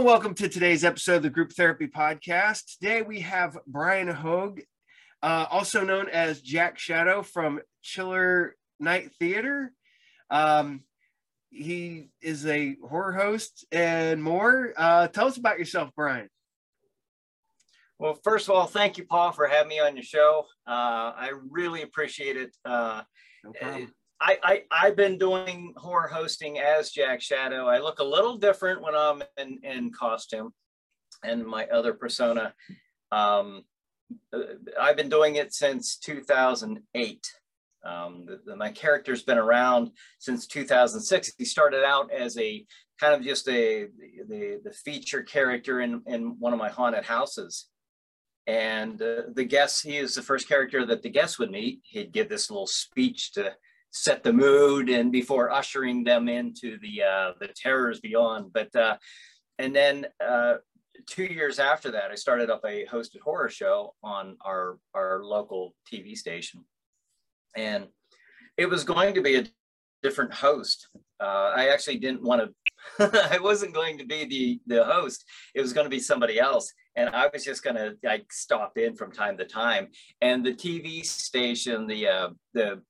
and welcome to today's episode of the Group Therapy Podcast. Today we have Bryan Hogue, uh, also known as Jack Shadow from Chiller Night Theater. Um, he is a horror host and more. Uh, tell us about yourself, Bryan. Well, first of all, thank you, Paul, for having me on your show. Uh, I really appreciate it. Uh, no. I, I I've been doing horror hosting as Jack Shadow. I look a little different when I'm in, in costume and my other persona. Um, uh, I've been doing it since 2008. Um, the, the, my character's been around since 2006. He started out as a kind of just a the, the feature character in, in one of my haunted houses. And uh, the guests, he is the first character that the guests would meet. He'd give this little speech to set the mood and before ushering them into the uh, the terrors beyond. But uh, and then uh, two years after that, I started up a hosted horror show on our our local TV station, and it was going to be a different host. Uh, I actually didn't want to. I wasn't going to be the the host. It was going to be somebody else, and I was just going to like stop in from time to time. And the TV station, the uh, the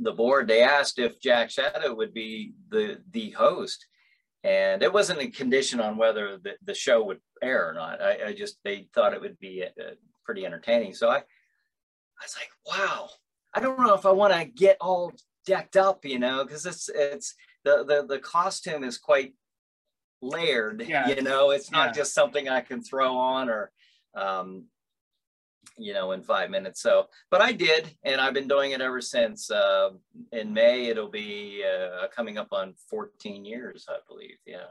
the board, they asked if Jack Shadow would be the the host, and it wasn't a condition on whether the, the show would air or not. I, I just they thought it would be uh, pretty entertaining. So I, I was like, wow, I don't know if I want to get all decked up, you know, because it's it's the the the costume is quite layered. Yeah. You know, it's not yeah. just something I can throw on or um, you know, in five minutes. So, but I did, and I've been doing it ever since. Uh, in May, it'll be uh, coming up on 14 years, I believe. Yeah.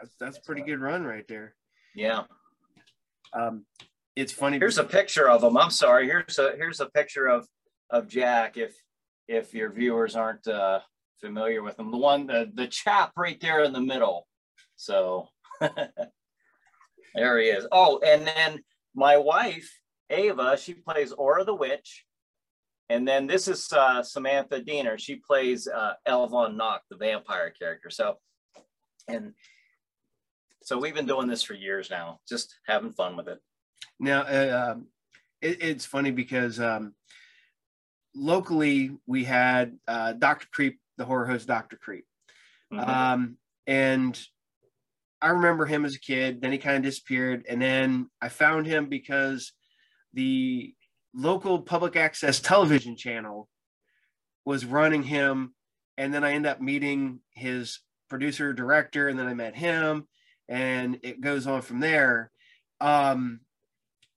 That's, that's a pretty good run right there. Yeah. Um, it's funny. Here's a picture of him. I'm sorry. Here's a, here's a picture of, of Jack. If, if your viewers aren't uh, familiar with him, the one, the, the chap right there in the middle. So there he is. Oh, and then my wife Ava, she plays Aura the Witch. And then this is uh, Samantha Diener. She plays uh, Elvon Nock, the vampire character. So, and so we've been doing this for years now, just having fun with it. Now, uh, um, it, it's funny because um, locally we had uh, Dr. Creep, the horror host Dr. Creep. Mm-hmm. Um, and I remember him as a kid, then he kind of disappeared. And then I found him because the local public access television channel was running him. And then i end up meeting his producer director and then i met him and it goes on from there. Um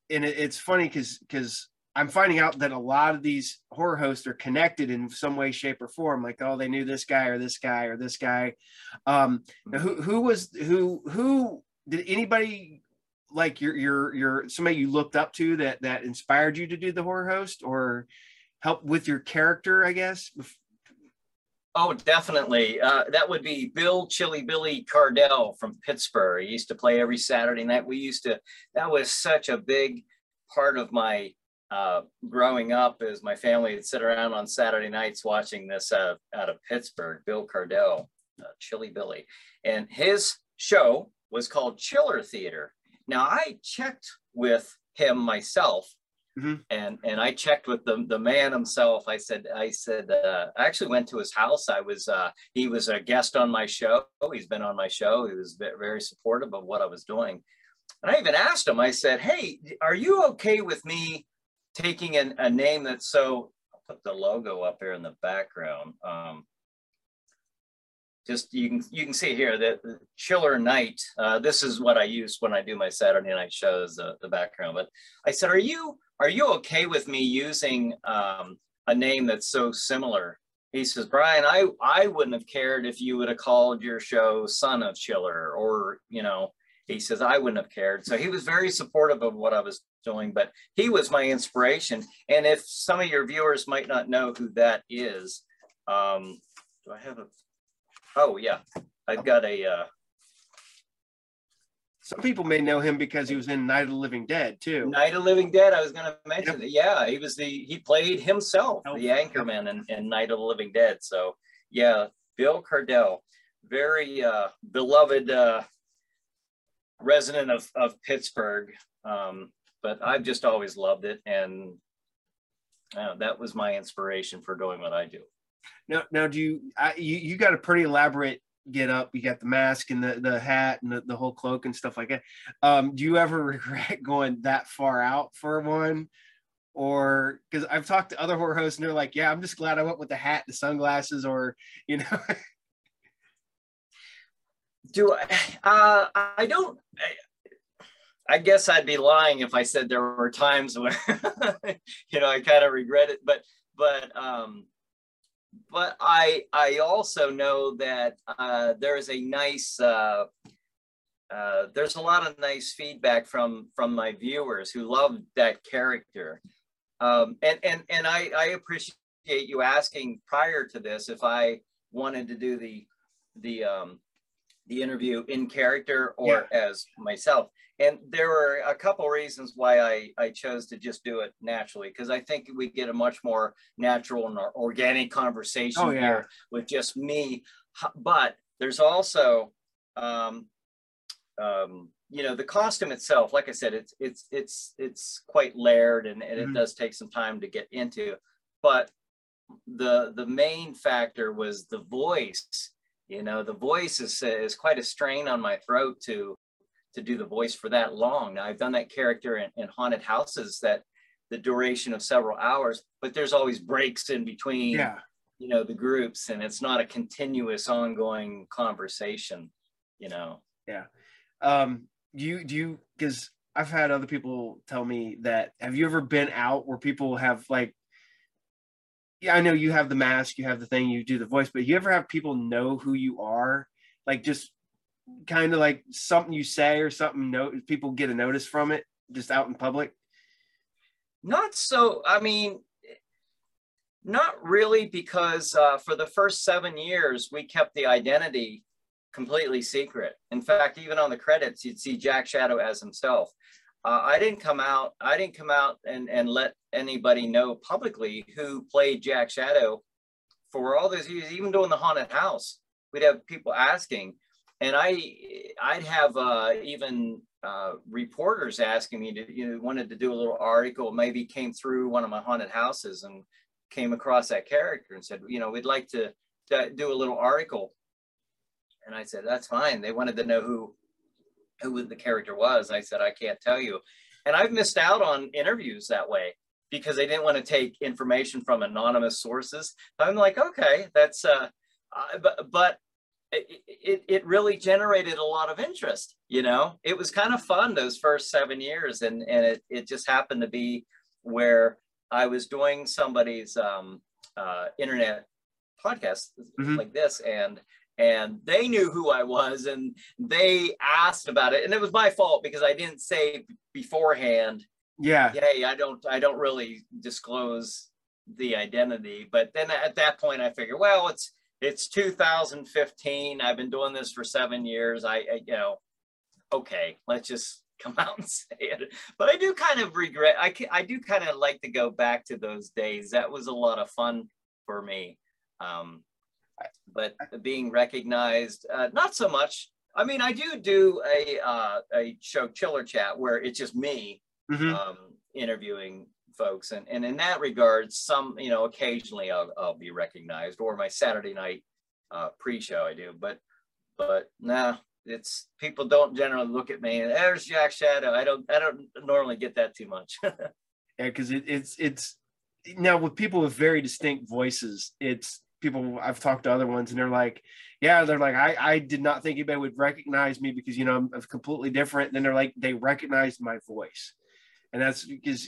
and it, it's funny because because i'm finding out that a lot of these horror hosts are connected in some way shape or form like oh they knew this guy or this guy or this guy. Um now who who was who who did anybody like your your your somebody you looked up to that that inspired you to do the horror host or help with your character i guess? Oh definitely. Uh, that would be bill chilly billy cardille from pittsburgh. He used to play every saturday night. We used to that was such a big part of my uh, growing up as my family would sit around on saturday nights watching this uh, out of pittsburgh bill cardille uh, chilly billy. And his show was called chiller theater now I checked with him myself, mm-hmm. and and I checked with the the man himself. I said I said uh, I actually went to his house. I was uh, he was a guest on my show. He's been on my show. He was very supportive of what I was doing, and I even asked him. I said, "Hey, are you okay with me taking an, a name that's so?" I'll put the logo up here in the background. Um, just you can you can see here that the chiller night uh, this is what i use when i do my saturday night shows uh, the background. But i said are you are you okay with me using um, a name that's so similar? He says bryan i i wouldn't have cared if you would have called your show son of chiller or you know he says i wouldn't have cared. So he was very supportive of what i was doing but he was my inspiration. And if some of your viewers might not know who that is um, do i have a Oh yeah, I've got a. Uh... Some people may know him because he was in Night of the Living Dead too. Night of the Living Dead. I was going to mention yep. Yeah, he was the he played himself, the anchorman in, in Night of the Living Dead. So yeah, Bill Cardille, very uh, beloved uh, resident of, of Pittsburgh, um, but I've just always loved it. And uh, that was my inspiration for doing what I do. Now, now do you, I, you, you got a pretty elaborate get up, you got the mask and the, the hat and the, the whole cloak and stuff like that. Um, do you ever regret going that far out for one? Or because I've talked to other horror hosts and they're like, yeah, I'm just glad I went with the hat, the sunglasses, or, you know. do I, uh, I don't, I, guess I'd be lying if I said there were times where, you know, I kind of regret it, but, but, um, but I I also know that uh, there is a nice uh, uh, there's a lot of nice feedback from from my viewers who love that character, um, and and and I I appreciate you asking prior to this if I wanted to do the the um, the interview in character or yeah. as myself. And there were a couple reasons why I, I chose to just do it naturally, because I think we get a much more natural and organic conversation oh, yeah. here with just me. But there's also, um, um, you know, the costume itself, like I said, it's, it's, it's, it's quite layered and, and mm-hmm. it does take some time to get into, but the, the main factor was the voice you know the voice is is quite a strain on my throat to to do the voice for that long. Now i've done that character in, in haunted houses that the duration of several hours but there's always breaks in between yeah. you know the groups and it's not a continuous ongoing conversation you know? Yeah. Um you do you because i've had other people tell me that have you ever been out where people have like yeah, I know you have the mask, you have the thing, you do the voice, but you ever have people know who you are? Like just kind of like something you say or something no people get a notice from it just out in public? Not so, I mean, not really because uh, for the first seven years we kept the identity completely secret. In fact, even on the credits, you'd see Jack Shadow as himself uh, I didn't come out. I didn't come out and and let anybody know publicly who played Jack Shadow for all those years. Even doing the haunted house, we'd have people asking, and I I'd have uh, even uh, reporters asking me to you know wanted to do a little article. Maybe came through one of my haunted houses and came across that character and said, you know, we'd like to, to do a little article. And I said, that's fine. They wanted to know who who the character was. I said, I can't tell you. And I've missed out on interviews that way because they didn't want to take information from anonymous sources. I'm like, okay, that's, uh, uh, but, but it, it, it really generated a lot of interest, you know, it was kind of fun those first seven years. And, and it, it just happened to be where I was doing somebody's um, uh, internet podcast mm-hmm. like this. And and they knew who I was and they asked about it. And it was my fault because I didn't say beforehand, yeah, hey, I don't, I don't really disclose the identity. But then at that point, I figured, well, it's it's 2015. I've been doing this for seven years. I, I you know, okay, let's just come out and say it. But I do kind of regret. I I do kind of like to go back to those days. That was a lot of fun for me. Um, but being recognized, uh, not so much. I mean, I do do a uh, a show Chiller Chat where it's just me mm-hmm. um, interviewing folks, and and in that regard, some you know occasionally I'll, I'll be recognized, or my Saturday night uh, pre-show I do, but but nah, it's people don't generally look at me and there's Jack Shadow. I don't I don't normally get that too much. yeah, because it, it's it's now with people with very distinct voices, it's people I've talked to other ones and they're like, yeah, they're like, I, I did not think anybody would recognize me because, you know, I'm, I'm completely different. And then they're like, they recognized my voice. And that's because,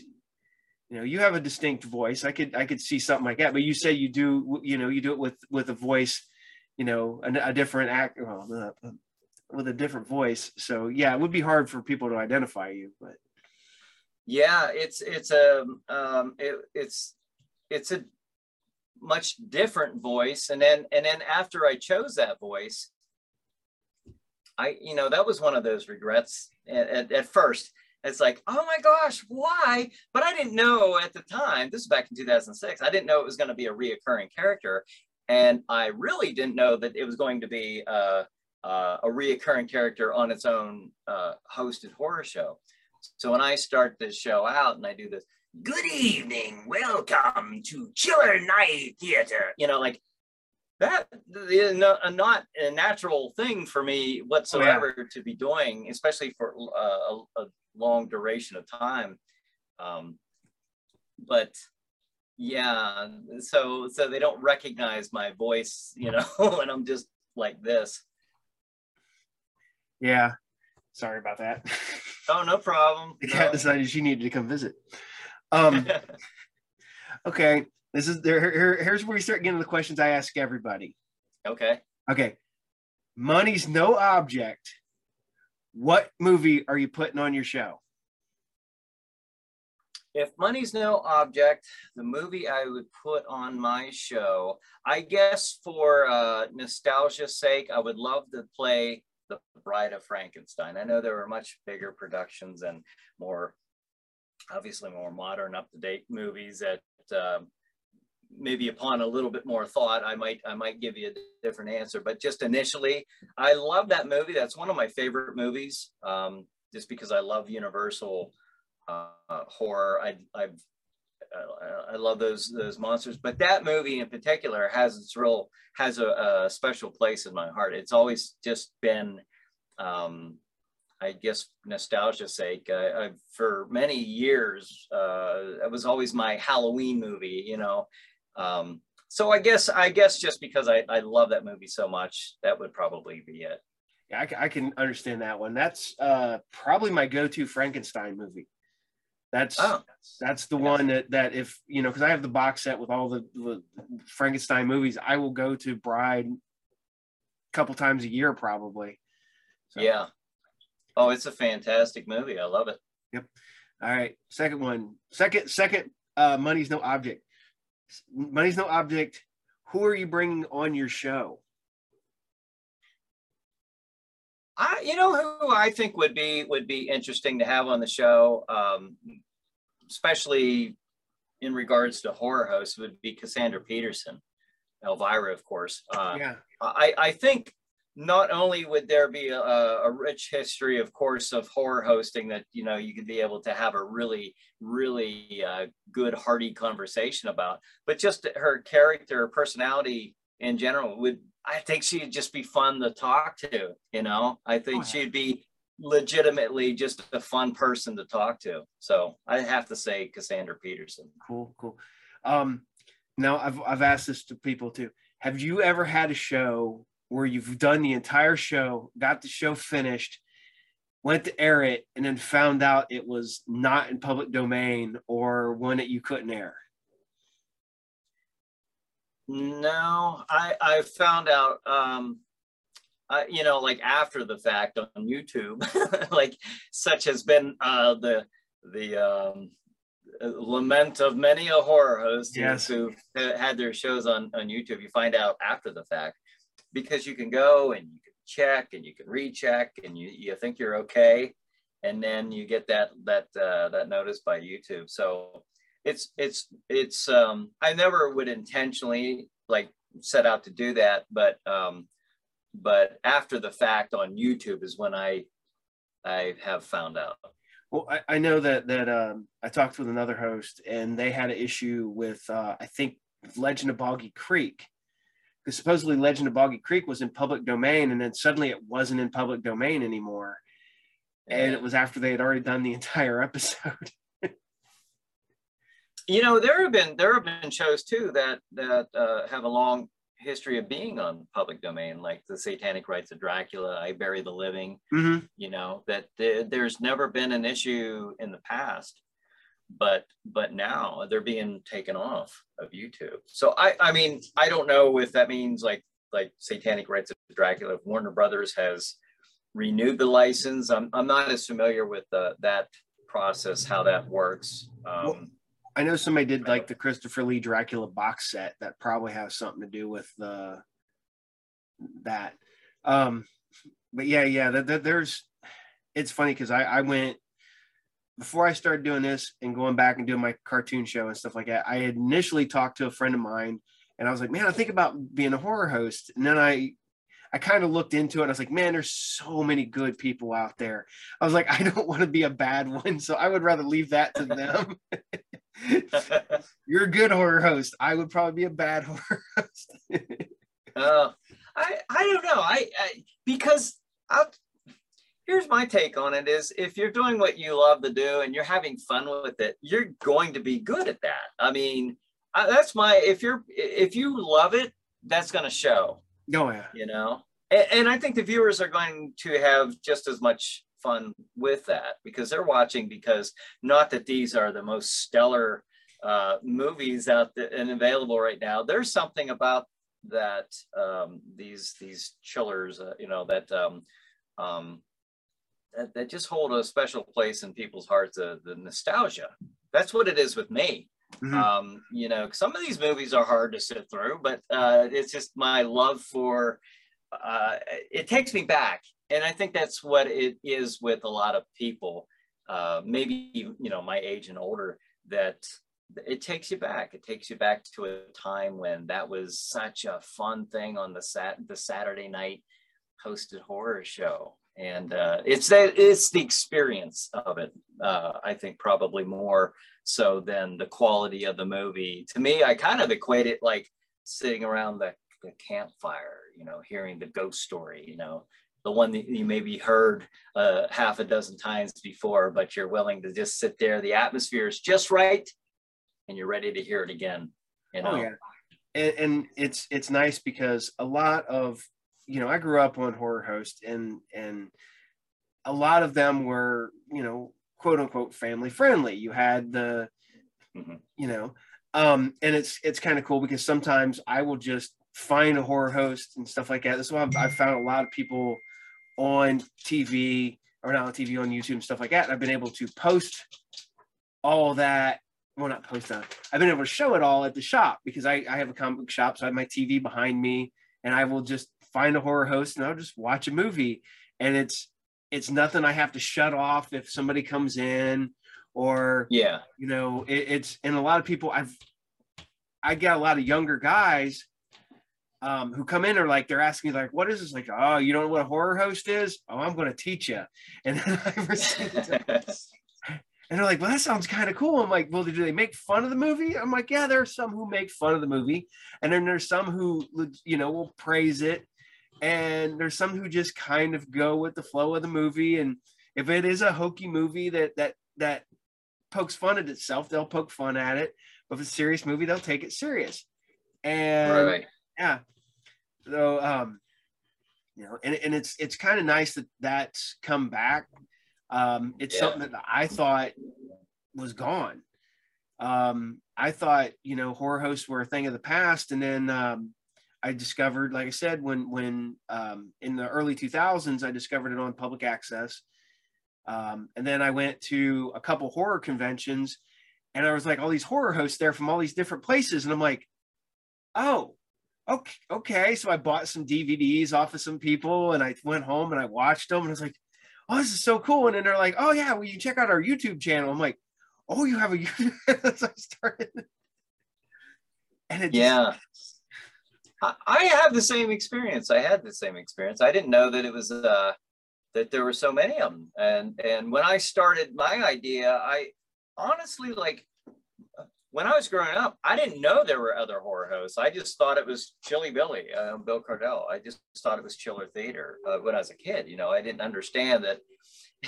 you know, you have a distinct voice. I could, I could see something like that, but you say you do, you know, you do it with, with a voice, you know, a, a different act, well, uh, with a different voice. So yeah, it would be hard for people to identify you, but. Yeah, it's, it's a, um, it, it's, it's a much different voice. And then and then after i chose that voice i you know that was one of those regrets at, at, at, first. It's like oh my gosh why? But i didn't know at the time this is back in 2006 i didn't know it was going to be a reoccurring character. And i really didn't know that it was going to be uh, uh, a reoccurring character on its own uh, hosted horror show. So when I start this show out and I do this, good evening, welcome to Chiller Night Theater, you know, like that is not, a natural thing for me whatsoever oh, yeah. to be doing, especially for uh, a, a, long duration of time. Um, but yeah, so so they don't recognize my voice, you know, and I'm just like this. Yeah, sorry about that. Oh, no problem. the cat no. decided she needed to come visit. Um, okay, this is there. Here, here's where we start getting the questions I ask everybody. Okay. Okay. Money's no object. What movie are you putting on your show? If money's no object, the movie I would put on my show, I guess for uh, nostalgia's sake, I would love to play The Bride of Frankenstein. I know there were much bigger productions and more, obviously more modern, up-to-date movies that uh, maybe upon a little bit more thought, I might I might give you a different answer. But just initially, I love that movie. That's one of my favorite movies, um, just because I love Universal uh, horror. I, I've I love those those monsters, but that movie in particular has its real has a, a special place in my heart. It's always just been, um, I guess, nostalgia's sake. I, I, for many years, uh, it was always my Halloween movie. You know, um, so I guess I guess just because I, I love that movie so much, that would probably be it. Yeah, I, I can understand that one. That's uh, probably my go-to Frankenstein movie. That's oh. that's the one that that if you know because I have the box set with all the, the, Frankenstein movies, I will go to Bride a couple times a year probably. So. Yeah. Oh, it's a fantastic movie. I love it. Yep. All right. Second one. Second second. Uh, money's no object. Money's no object. Who are you bringing on your show? I, you know, who I think would be would be interesting to have on the show, um, especially in regards to horror hosts, would be Cassandra Peterson, Elvira, of course. Uh, yeah. I, I think not only would there be a, a, rich history, of course, of horror hosting that you know you could be able to have a really, really uh, good, hearty conversation about, but just her character, personality in general would I think she'd just be fun to talk to. You know, I think oh, she'd be legitimately just a fun person to talk to. So I have to say Cassandra Peterson. Cool, cool. Um, now I've I've asked this to people too. Have you ever had a show where you've done the entire show, got the show finished, went to air it, and then found out it was not in public domain or one that you couldn't air? No, I I found out um I, you know like after the fact on YouTube like such has been uh the the um lament of many a horror host yes. who've had their shows on on YouTube you find out after the fact because you can go and you can check and you can recheck and you you think you're okay. And then you get that that uh, that notice by YouTube. So it's it's it's um i never would intentionally like set out to do that but um but after the fact on youtube is when i i have found out. Well i, I know that that um i talked with another host and they had an issue with uh i think legend of boggy creek because supposedly legend of boggy creek was in public domain and then suddenly it wasn't in public domain anymore. And it was after they had already done the entire episode. You know there have been there have been shows too that that uh, have a long history of being on public domain like the satanic rites of dracula i bury the living mm-hmm. you know that th- there's never been an issue in the past but but now they're being taken off of youtube so i i mean i don't know if that means like like satanic rites of dracula if warner brothers has renewed the license i'm, I'm not as familiar with the, that process how that works um, well, I know somebody did like the Christopher Lee Dracula box set that probably has something to do with the that. Um, but yeah, yeah, that, that there's. It's funny because I I went before I started doing this and going back and doing my cartoon show and stuff like that. I initially talked to a friend of mine and I was like, man, I think about being a horror host, and then I I kind of looked into it. I was like, man, there's so many good people out there. I was like, I don't want to be a bad one, so I would rather leave that to them. You're a good horror host. I would probably be a bad horror host. uh, I I don't know. I, I because I'll, here's my take on it is if you're doing what you love to do and you're having fun with it, you're going to be good at that. I mean, I, that's my if you're if you love it, that's going to show. Oh yeah. You know, and, and I think the viewers are going to have just as much fun with that because they're watching because not that these are the most stellar uh, movies out there and available right now. There's something about that um, these these chillers, uh, you know, that um, um, that, that just hold a special place in people's hearts. Uh, the nostalgia. That's what it is with me. Mm-hmm. Um, you know, some of these movies are hard to sit through, but uh, it's just my love for. Uh, it takes me back, and I think that's what it is with a lot of people, uh, maybe you know my age and older. That it takes you back. It takes you back to a time when that was such a fun thing on the sat the Saturday night hosted horror show, and uh, it's that it's the experience of it. Uh, I think probably more so than the quality of the movie. To me, I kind of equate it like sitting around the, the campfire, you know, hearing the ghost story, you know, the one that you maybe heard uh, half a dozen times before, but you're willing to just sit there. The atmosphere is just right, and you're ready to hear it again. You know? Oh yeah, and, and it's it's nice because a lot of you know I grew up on horror host, and and a lot of them were you know quote unquote family friendly. You had the, mm-hmm. you know, um, and it's it's kind of cool because sometimes I will just find a horror host and stuff like that. This is why I've, I've found a lot of people on TV or not on TV on YouTube and stuff like that. And I've been able to post all that. Well, not post that. I've been able to show it all at the shop because I, I have a comic book shop, so I have my TV behind me, and I will just find a horror host and I'll just watch a movie. And it's it's nothing I have to shut off if somebody comes in or yeah. you know it, it's and a lot of people I've I get a lot of younger guys um, who come in are like they're asking me, like what is this? Like oh you don't know what a horror host is? Oh I'm going to teach you and then I received and they're like well that sounds kind of cool. I'm like well do they make fun of the movie? I'm like yeah there are some who make fun of the movie. And then there's some who you know will praise it and there's some who just kind of go with the flow of the movie. And if it is a hokey movie that that that pokes fun at itself they'll poke fun at it. But if it's a serious movie they'll take it serious. And right. yeah. So um you know and, and it's it's kind of nice that that's come back. Um it's yeah. something that i thought was gone. Um i thought you know horror hosts were a thing of the past. And then um I discovered, like I said, when when um, in the early 2000s, I discovered it on public access, um, and then I went to a couple horror conventions, and I was like, all these horror hosts there from all these different places, and I'm like, oh, okay, okay. So I bought some DVDs off of some people, and I went home and I watched them, and I was like, oh, this is so cool. And then they're like, oh yeah, well you check out our YouTube channel. I'm like, oh, you have a YouTube. so I started, and it yeah. I have the same experience. I had the same experience. I didn't know that it was uh, that there were so many of them. And and when I started my idea, I honestly like when I was growing up, I didn't know there were other horror hosts. I just thought it was Chilly Billy, uh, Bill Cardille. I just thought it was Chiller Theater uh, when I was a kid. You know, I didn't understand that.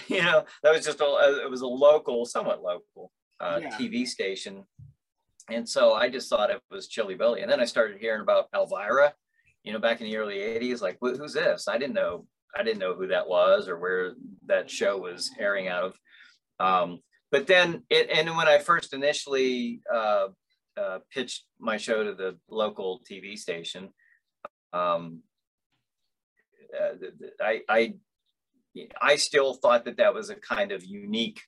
You know, that was just a it was a local, somewhat local uh, yeah. TV station and so I just thought it was Chilly Billy. And then I started hearing about Elvira, you know, back in the early 80s, like, who's this? I didn't know, I didn't know who that was or where that show was airing out of. Um, but then it, and when I first initially uh, uh, pitched my show to the local TV station, um, uh, I, I, I still thought that that was a kind of unique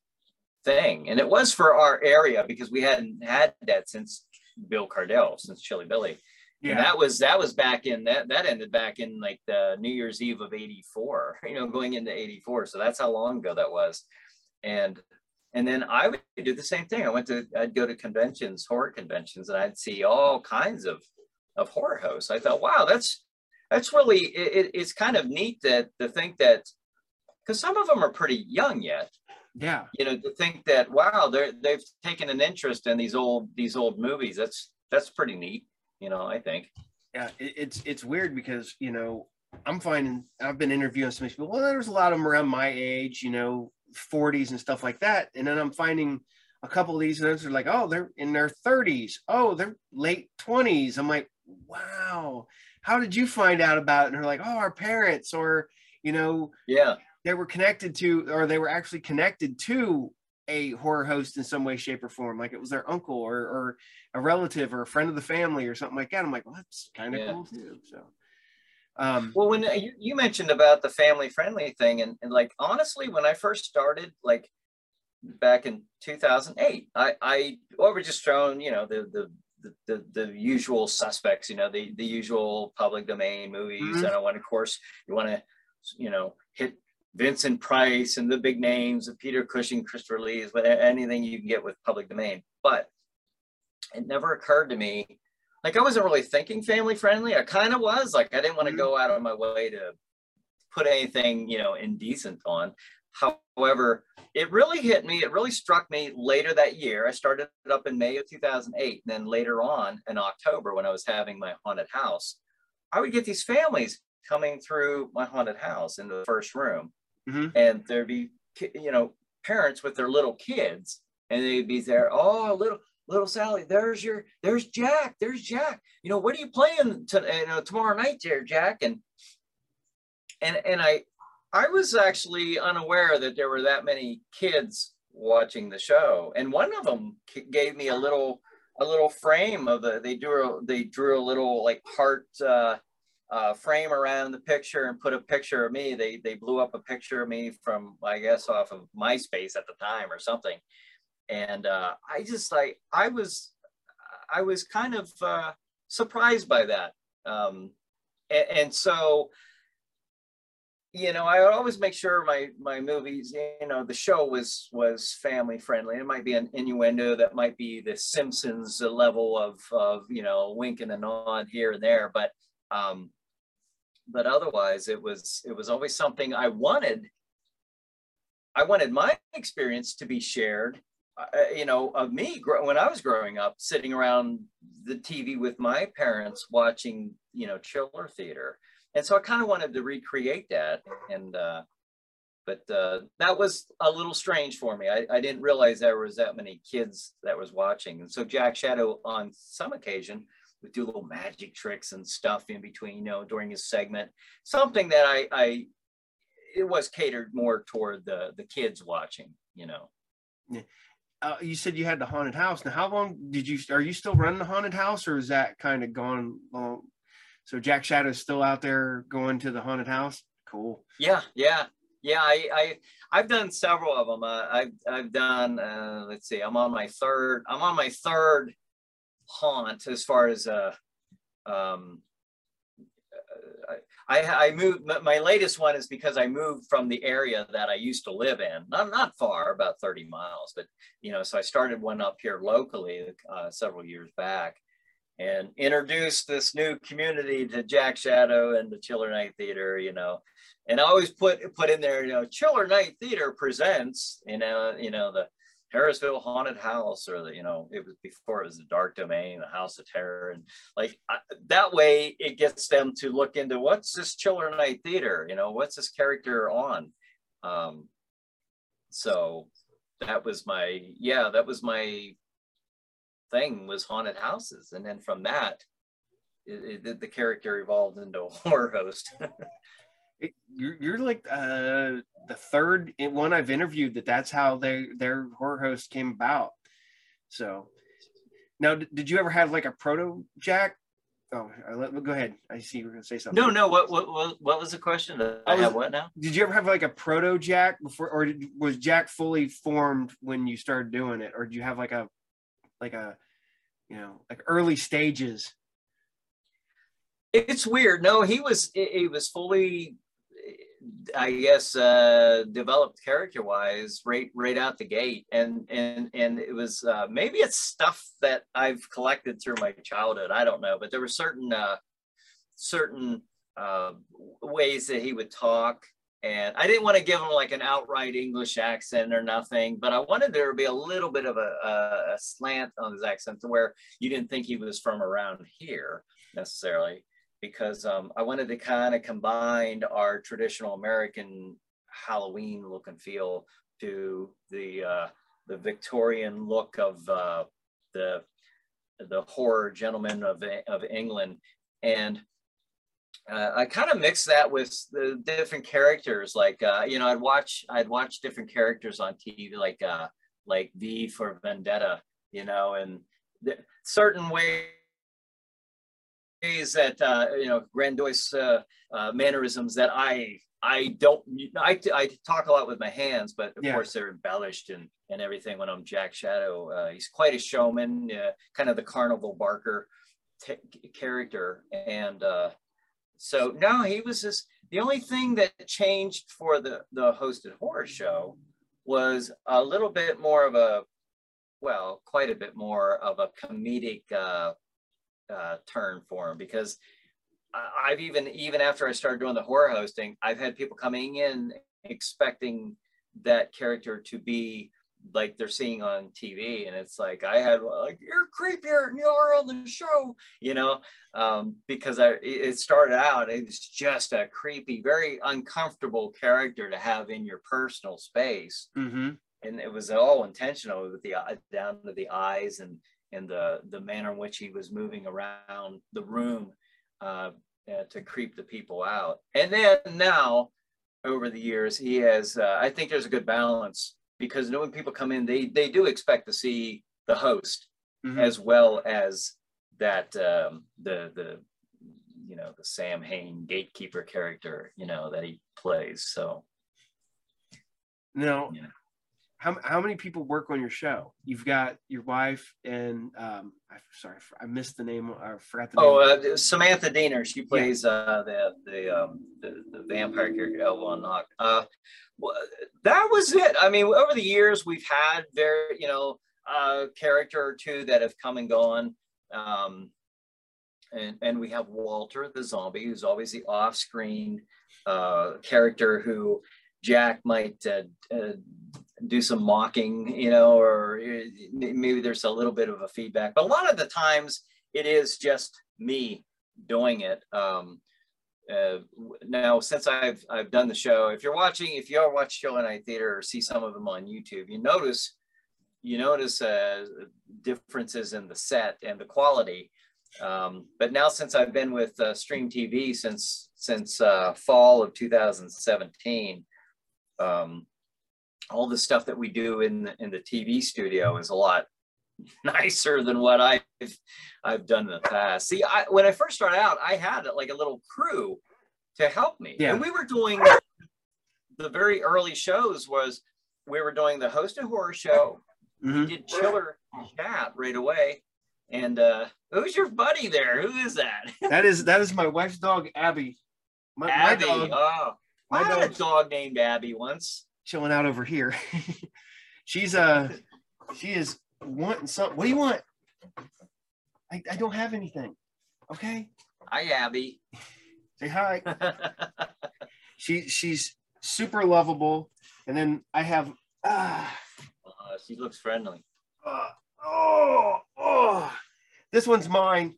thing. And it was for our area because we hadn't had that since Bill Cardille, since Chilly Billy. Yeah. And that was that was back in that that ended back in like the New Year's Eve of 84, you know, going into 84. So that's how long ago that was. And and then I would do the same thing. I went to I'd go to conventions, horror conventions, and I'd see all kinds of of horror hosts. I thought, wow, that's that's really it, it's kind of neat that to think that because some of them are pretty young yet. Yeah. You know, to think that wow, they're they've taken an interest in these old these old movies. That's that's pretty neat. You know, I think. Yeah, it, it's it's weird because you know I'm finding I've been interviewing some people. Well, there's a lot of them around my age, you know, 40s and stuff like that, and then I'm finding a couple of these and they're like, oh, they're in their 30s. Oh, they're late 20s. I'm like, wow, how did you find out about it? And they're like, oh, our parents, or you know, yeah, they were connected to, or they were actually connected to a horror host in some way, shape, or form. Like it was their uncle or, or a relative or a friend of the family or something like that. I'm like, well, that's kind of yeah. cool too. So, um, well, when you, you mentioned about the family friendly thing, and, and like honestly, when I first started, like back in 2008, I I we're just throwing, you know, the the the, the, usual suspects, you know, the, the usual public domain movies. Mm-hmm. And I want, of course, you want to, you know, hit Vincent Price and the big names of Peter Cushing, Christopher Lee, anything you can get with public domain. But it never occurred to me, like I wasn't really thinking family friendly. I kind of was, like I didn't want to mm-hmm. go out of my way to put anything, you know, indecent on. However, it really hit me. It really struck me later that year. I started it up in May of 2008. And then later on in October, when I was having my haunted house, I would get these families coming through my haunted house in the first room. Mm-hmm. And there'd be, you know, parents with their little kids, and they'd be there. Oh, little little Sally, there's your, there's Jack, there's Jack. You know, what are you playing to, you know, tomorrow night, there, Jack? And and and I I was actually unaware that there were that many kids watching the show, and one of them gave me a little a little frame of the. They drew they drew a little like heart uh, uh, frame around the picture and put a picture of me. They they blew up a picture of me from I guess off of MySpace at the time or something, and uh, I just like I was I was kind of uh, surprised by that, um, and, and so you know, I always make sure my my movies, you know, the show was was family friendly. It might be an innuendo that might be the Simpsons level of of you know wink and a nod here and there, but um, but otherwise it was it was always something I wanted. I wanted my experience to be shared, uh, you know, of me when I was growing up, sitting around the TV with my parents watching, you know, chiller theater and so I kind of wanted to recreate that. And uh, but uh, that was a little strange for me. I, I, didn't realize there was that many kids that was watching. And so Jack Shadow, on some occasion, would do little magic tricks and stuff in between, you know, during his segment. Something that I, I it was catered more toward the the kids watching, you know. Yeah. Uh, you said you had the haunted house. Now, how long did you? Are you still running the haunted house, or is that kind of gone long, so Jack Shadow's still out there going to the haunted house. Cool. Yeah, yeah, yeah. I, I I've done several of them. Uh, I've I've done. Uh, let's see. I'm on my third. I'm on my third haunt as far as uh um I, I moved my latest one is because I moved from the area that I used to live in not not far about 30 miles but you know so I started one up here locally uh, several years back and introduced this new community to Jack Shadow and the Chiller Night Theater, you know. And I always put put in there, you know, Chiller Night Theater presents, you know, you know, the Harrisville Haunted House, or the, you know, it was before it was the Dark Domain, the House of Terror, and like I, that way it gets them to look into what's this Chiller Night Theater, you know, what's this character on. Um, so that was my yeah, that was my thing was haunted houses, and then from that, it, it, the character evolved into a horror host. you're, you're like uh, the third one I've interviewed that that's how they their horror host came about. So now, did you ever have like a proto Jack? Oh, let, go ahead. I see you are gonna say something. No, no. What what what was the question? I, have what now? Did you ever have like a proto Jack before, or did, was Jack fully formed when you started doing it, or do you have like a like a you know like early stages it's weird no he was he was fully i guess uh developed character wise right right out the gate. And and and it was uh maybe it's stuff that i've collected through my childhood. I don't know. But there were certain uh certain uh, ways that he would talk. And I didn't want to give him like an outright English accent or nothing, but I wanted there to be a little bit of a, a, a slant on his accent to where you didn't think he was from around here necessarily, because um, I wanted to kind of combine our traditional American Halloween look and feel to the uh, the Victorian look of uh, the the horror gentleman of of England, and uh, I kind of mixed that with the different characters. Like uh, you know, I'd watch I'd watch different characters on TV, like uh, like V for Vendetta, you know, and certain ways that uh, you know grandiose uh, uh, mannerisms that I I don't I, I talk a lot with my hands, but of yeah. course they're embellished and and everything when I'm Jack Shadow. Uh, he's quite a showman, uh, kind of the carnival barker t- character, and uh, so no, he was just the only thing that changed for the the hosted horror show was a little bit more of a well, quite a bit more of a comedic uh, turn for him because I've even even after I started doing the horror hosting, I've had people coming in expecting that character to be like they're seeing on TV, and it's like I had like you're creepier and you're on the show, you know, um, because I it started out it was just a creepy, very uncomfortable character to have in your personal space, mm-hmm. and it was all intentional with the down to the eyes and and the the manner in which he was moving around the room uh, uh, to creep the people out, and then now over the years he has uh, I think there's a good balance because when people come in, they they do expect to see the host mm-hmm. as well as that um, the the you know the Samhain gatekeeper character you know that he plays. So now, yeah. How how many people work on your show? You've got your wife and um, I'm sorry, I missed the name. I forgot the oh, name. Oh, uh, Samantha Diener. She plays yeah. uh, the the, um, the the vampire character Elva Knock. Uh, that was it. I mean, over the years, we've had very, you know, a character or two that have come and gone. Um, and, and we have Walter the zombie, who's always the off screen uh, character who Jack might uh, uh, do some mocking, you know, or uh, maybe there's a little bit of a feedback. But a lot of the times, it is just me doing it. Um, uh, now since I've I've done the show, if you're watching, if you ever watch Show Night Theater or see some of them on YouTube, you notice you notice uh, differences in the set and the quality. Um, but now since I've been with uh, Stream TV since since uh, fall of 2017, um, all the stuff that we do in the, in the TV studio is a lot nicer than what I've I've done in the past. See, I, when I first started out, I had like a little crew to help me, yeah. and we were doing the very early shows. Was we were doing the hosted horror show. Mm-hmm. We did chiller chat right away. And uh, who's your buddy there? Who is that? that is that is my wife's dog, Abby. My, Abby. My dog, oh, my I had a dog named Abby once. Chilling out over here. She's uh she is wanting something. What do you want? I, I don't have anything. Okay. Hi, Abby. Say hi. she she's super lovable, and then I have. Uh, uh, she looks friendly. Uh, oh, oh, this one's mine.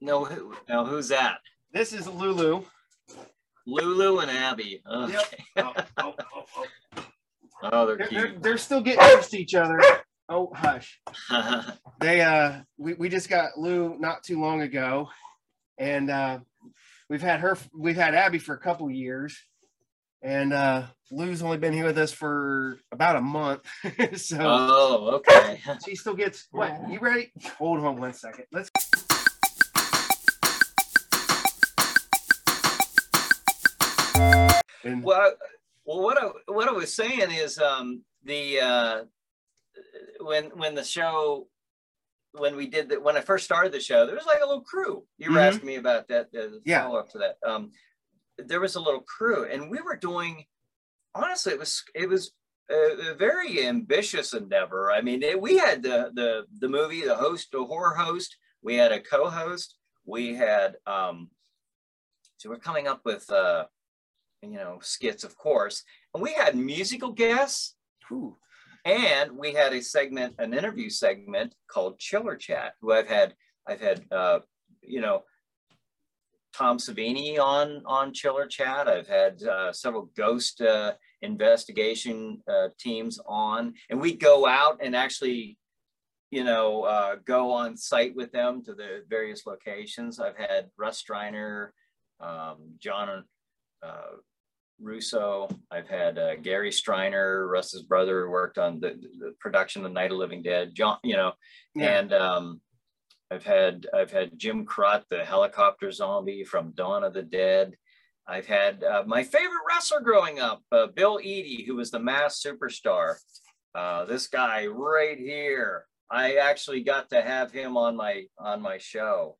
no, who, now who's that? This is Lulu. Lulu and Abby. Okay. Yep. Oh, oh, oh, oh, they're, they're cute. They're, they're still getting used to each other. Oh, hush. they uh we, we just got Lou not too long ago. And uh we've had her we've had Abby for a couple years. And uh Lou's only been here with us for about a month. so Oh, okay. she still gets what you ready? Hold on one second. Let's and, well, well, what I what I was saying is um, the uh, when when the show when we did that when I first started the show, there was like a little crew. You were mm-hmm. asking me about that. Uh, yeah. Follow up to that. Um, there was a little crew, and we were doing. Honestly, it was it was a, a very ambitious endeavor. I mean, it, we had the the the movie, the host, the horror host. We had a co-host. We had um, so we're coming up with uh, you know skits, of course, and we had musical guests. Ooh. And we had a segment, an interview segment called Chiller Chat, who I've had, I've had, uh, you know, Tom Savini on on Chiller Chat. I've had uh, several ghost uh, investigation uh, teams on, and we go out and actually, you know, uh, go on site with them to the various locations. I've had Russ Streiner, um, John uh, Russo. I've had uh, Gary Streiner, Russ's brother, who worked on the, the, production of Night of Living Dead. John, you know, yeah. and um, I've had I've had Jim Krut, the helicopter zombie from Dawn of the Dead. I've had uh, my favorite wrestler growing up, uh, Bill Eadie, who was the Masked Superstar. Uh, this guy right here. I actually got to have him on my on my show,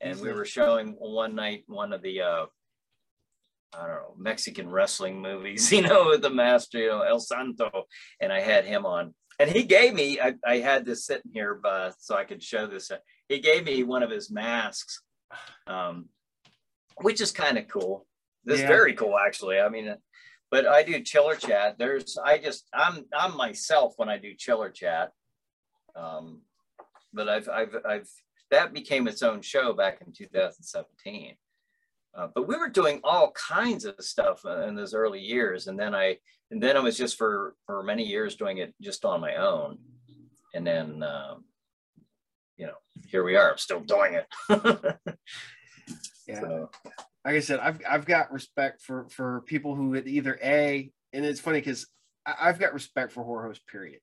and we were showing one night one of the uh, I don't know, Mexican wrestling movies, you know, with the master, you know, El Santo. And I had him on. And he gave me, I, I had this sitting here but, so I could show this. He gave me one of his masks, um, which is kind of cool. This yeah. very cool, actually. I mean, but I do chiller chat. There's, I just, I'm, I'm myself when I do chiller chat. Um, but I've, I've, I've, that became its own show back in 2017. Uh, but we were doing all kinds of stuff in those early years, and then I and then I was just for for many years doing it just on my own, and then um, you know here we are, I'm still doing it. yeah, so. like I said, I've I've got respect for for people who either a and it's funny because I've got respect for horror host. Period.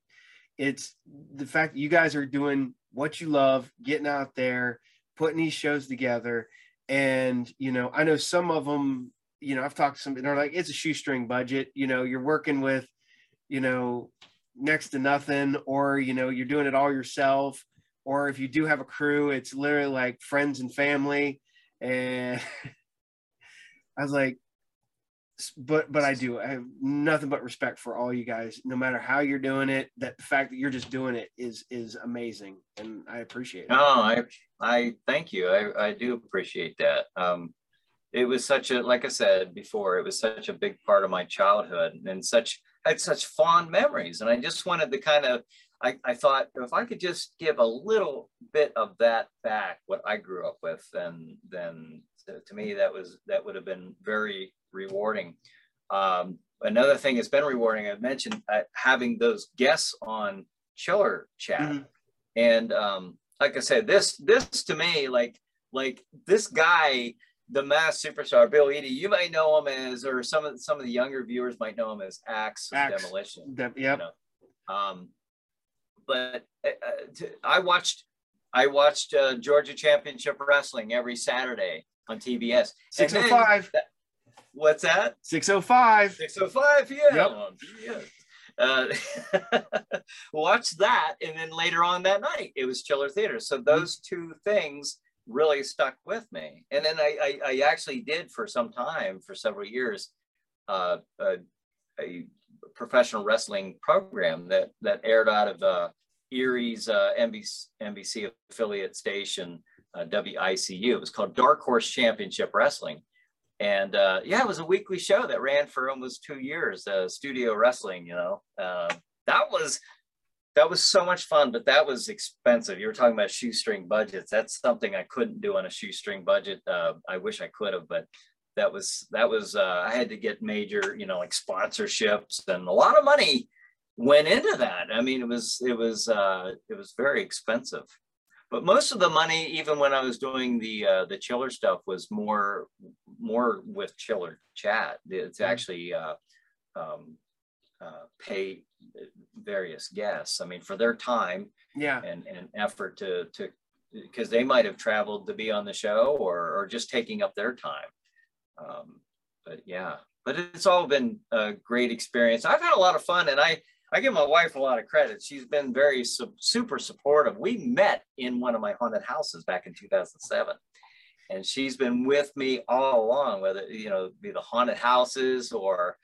It's the fact that you guys are doing what you love, getting out there, putting these shows together and you know i know some of them you know i've talked to some and they're like it's a shoestring budget you know you're working with you know next to nothing or you know you're doing it all yourself or if you do have a crew it's literally like friends and family. And i was like but but I do. I have nothing but respect for all you guys, no matter how you're doing it. That the fact that you're just doing it is is amazing, and I appreciate it. No, I I thank you. I I do appreciate that. Um, it was such a like I said before, it was such a big part of my childhood, and such had such fond memories, and I just wanted to kind of. I, I thought if I could just give a little bit of that back, what I grew up with, then then to me that was that would have been very rewarding. Um, another thing that's been rewarding, I've mentioned uh, having those guests on Chiller Chat, mm-hmm. and um, like I said, this this to me, like like this guy, the Masked Superstar Bill Eadie, you might know him as, or some of some of the younger viewers might know him as Axe, Axe. Demolition. De- yep. You know? um, but uh, uh, I watched I watched uh, Georgia Championship Wrestling every Saturday on TBS. six and five. What's that? 605. 605, yeah. Yep. Uh, watch that. And then later on that night, it was Chiller Theater. So mm-hmm. those two things really stuck with me. And then I, I, I actually did for some time, for several years, uh, a, a, professional wrestling program that, that aired out of uh, Erie's uh, NBC, NBC affiliate station, uh, WICU. It was called Dark Horse Championship Wrestling and uh, yeah, it was a weekly show that ran for almost two years. Uh, studio wrestling, you know, uh, that was that was so much fun, but that was expensive. You were talking about shoestring budgets. That's something I couldn't do on a shoestring budget. Uh, I wish I could have, but that was that was uh, I had to get major, you know, like sponsorships and a lot of money went into that. I mean, it was it was uh, it was very expensive but most of the money, even when I was doing the uh, the chiller stuff, was more more with chiller chat. It's mm-hmm. actually uh, um, uh, pay various guests. I mean, for their time, yeah, and and effort to to because they might have traveled to be on the show or or just taking up their time. Um, but yeah, but it's all been a great experience. I've had a lot of fun, and I I give my wife a lot of credit. She's been very su- super supportive. We met in one of my haunted houses back in 2007. And she's been with me all along, whether, you know, be the haunted houses or,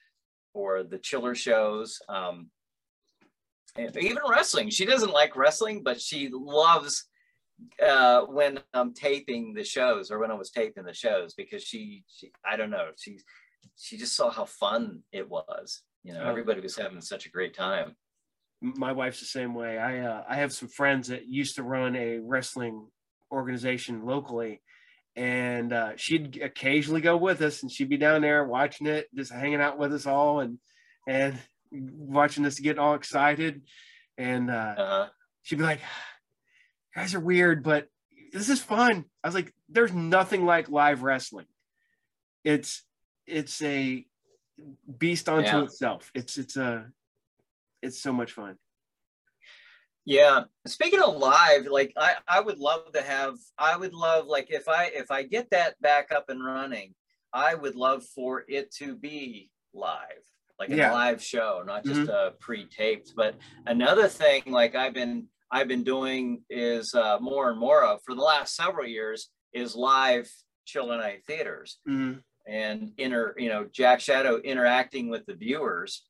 or the chiller shows. Um, even wrestling. She doesn't like wrestling, but she loves uh, when I'm taping the shows or when I was taping the shows because she, she I don't know, she she just saw how fun it was. You know, oh. everybody was having such a great time. My wife's the same way. I uh, I have some friends that used to run a wrestling organization locally, and uh, she'd occasionally go with us, and she'd be down there watching it, just hanging out with us all, and and watching us get all excited, and uh, uh-huh. she'd be like, "Guys are weird, but this is fun." I was like, "There's nothing like live wrestling. It's it's a beast onto yeah. itself. It's it's a it's so much fun." Yeah. Speaking of live, like I, I would love to have, I would love like if I if I get that back up and running, I would love for it to be live, like yeah. a live show, not just mm-hmm. uh, pre-taped. But another thing, like I've been I've been doing is uh, more and more of for the last several years is live Chiller Night theaters mm-hmm. And inner, you know, Jack Shadow interacting with the viewers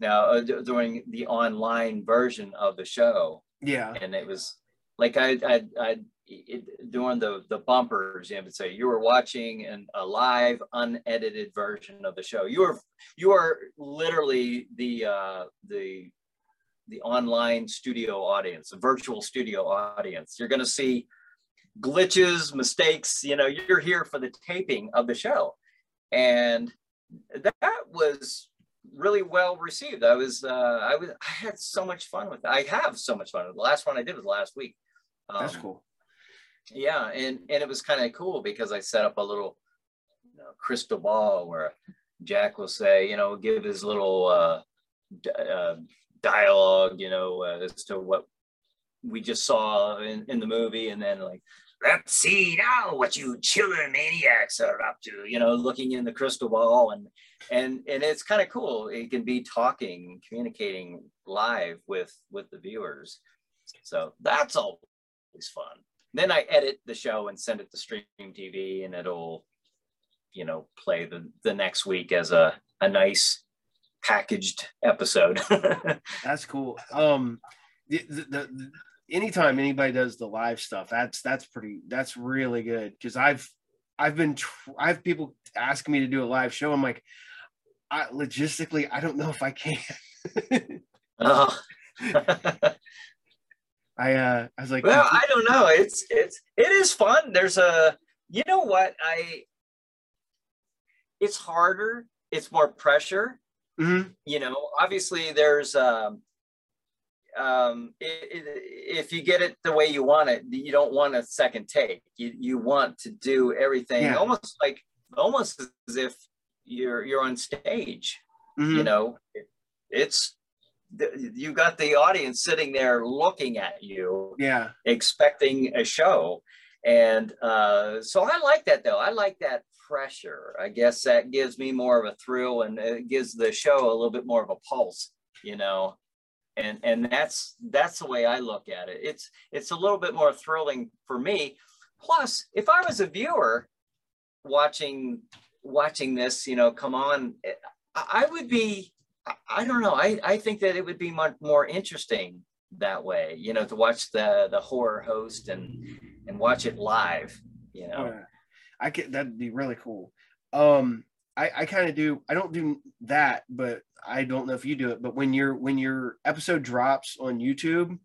now uh, during the online version of the show. Yeah. And it was like I, I, I it, during the the bumpers, you would say you were watching an, a live, unedited version of the show. You are you are literally the uh, the the online studio audience, a virtual studio audience. You're going to see glitches, mistakes. You know, you're here for the taping of the show, and that was really well received. I was, uh, I was, I had so much fun with it. I have so much fun. The last one I did was last week. Um, That's cool. Yeah, and and it was kind of cool because I set up a little you know, crystal ball where Jack will say, you know, give his little uh, d- uh, dialogue, you know, uh, as to what we just saw in, in the movie, and then like let's see now what you chiller maniacs are up to you know looking in the crystal ball. And and and it's kind of cool. It can be talking communicating live with with the viewers. So that's always fun. Then i edit the show and send it to stream tv and it'll you know play the the next week as a a nice packaged episode. That's cool. Um the, the, the anytime anybody does the live stuff, that's that's pretty that's really good because I've I've been tr- I have people asking me to do a live show. I'm like, I, logistically, I don't know if I can. oh. I uh I was like, well, I don't know. It's it's it is fun. There's a you know what I. It's harder. It's more pressure. Mm-hmm. You know, obviously there's um um, it, it, if you get it the way you want it, you don't want a second take. You, you want to do everything yeah. almost like almost as if you're you're on stage. Mm-hmm. You know, it, it's you got the audience sitting there looking at you, yeah, expecting a show, and uh, so I like that though. I like that pressure. I guess that gives me more of a thrill and it gives the show a little bit more of a pulse. You know, and and that's that's the way I look at it. It's it's a little bit more thrilling for me. Plus, if I was a viewer watching watching this, you know, come on, I would be. I don't know. I, I think that it would be much more interesting that way, you know, to watch the the horror host and and watch it live. You know, oh, I could that'd be really cool. Um, I I kind of do. I don't do that, but I don't know if you do it, but when your when your episode drops on YouTube,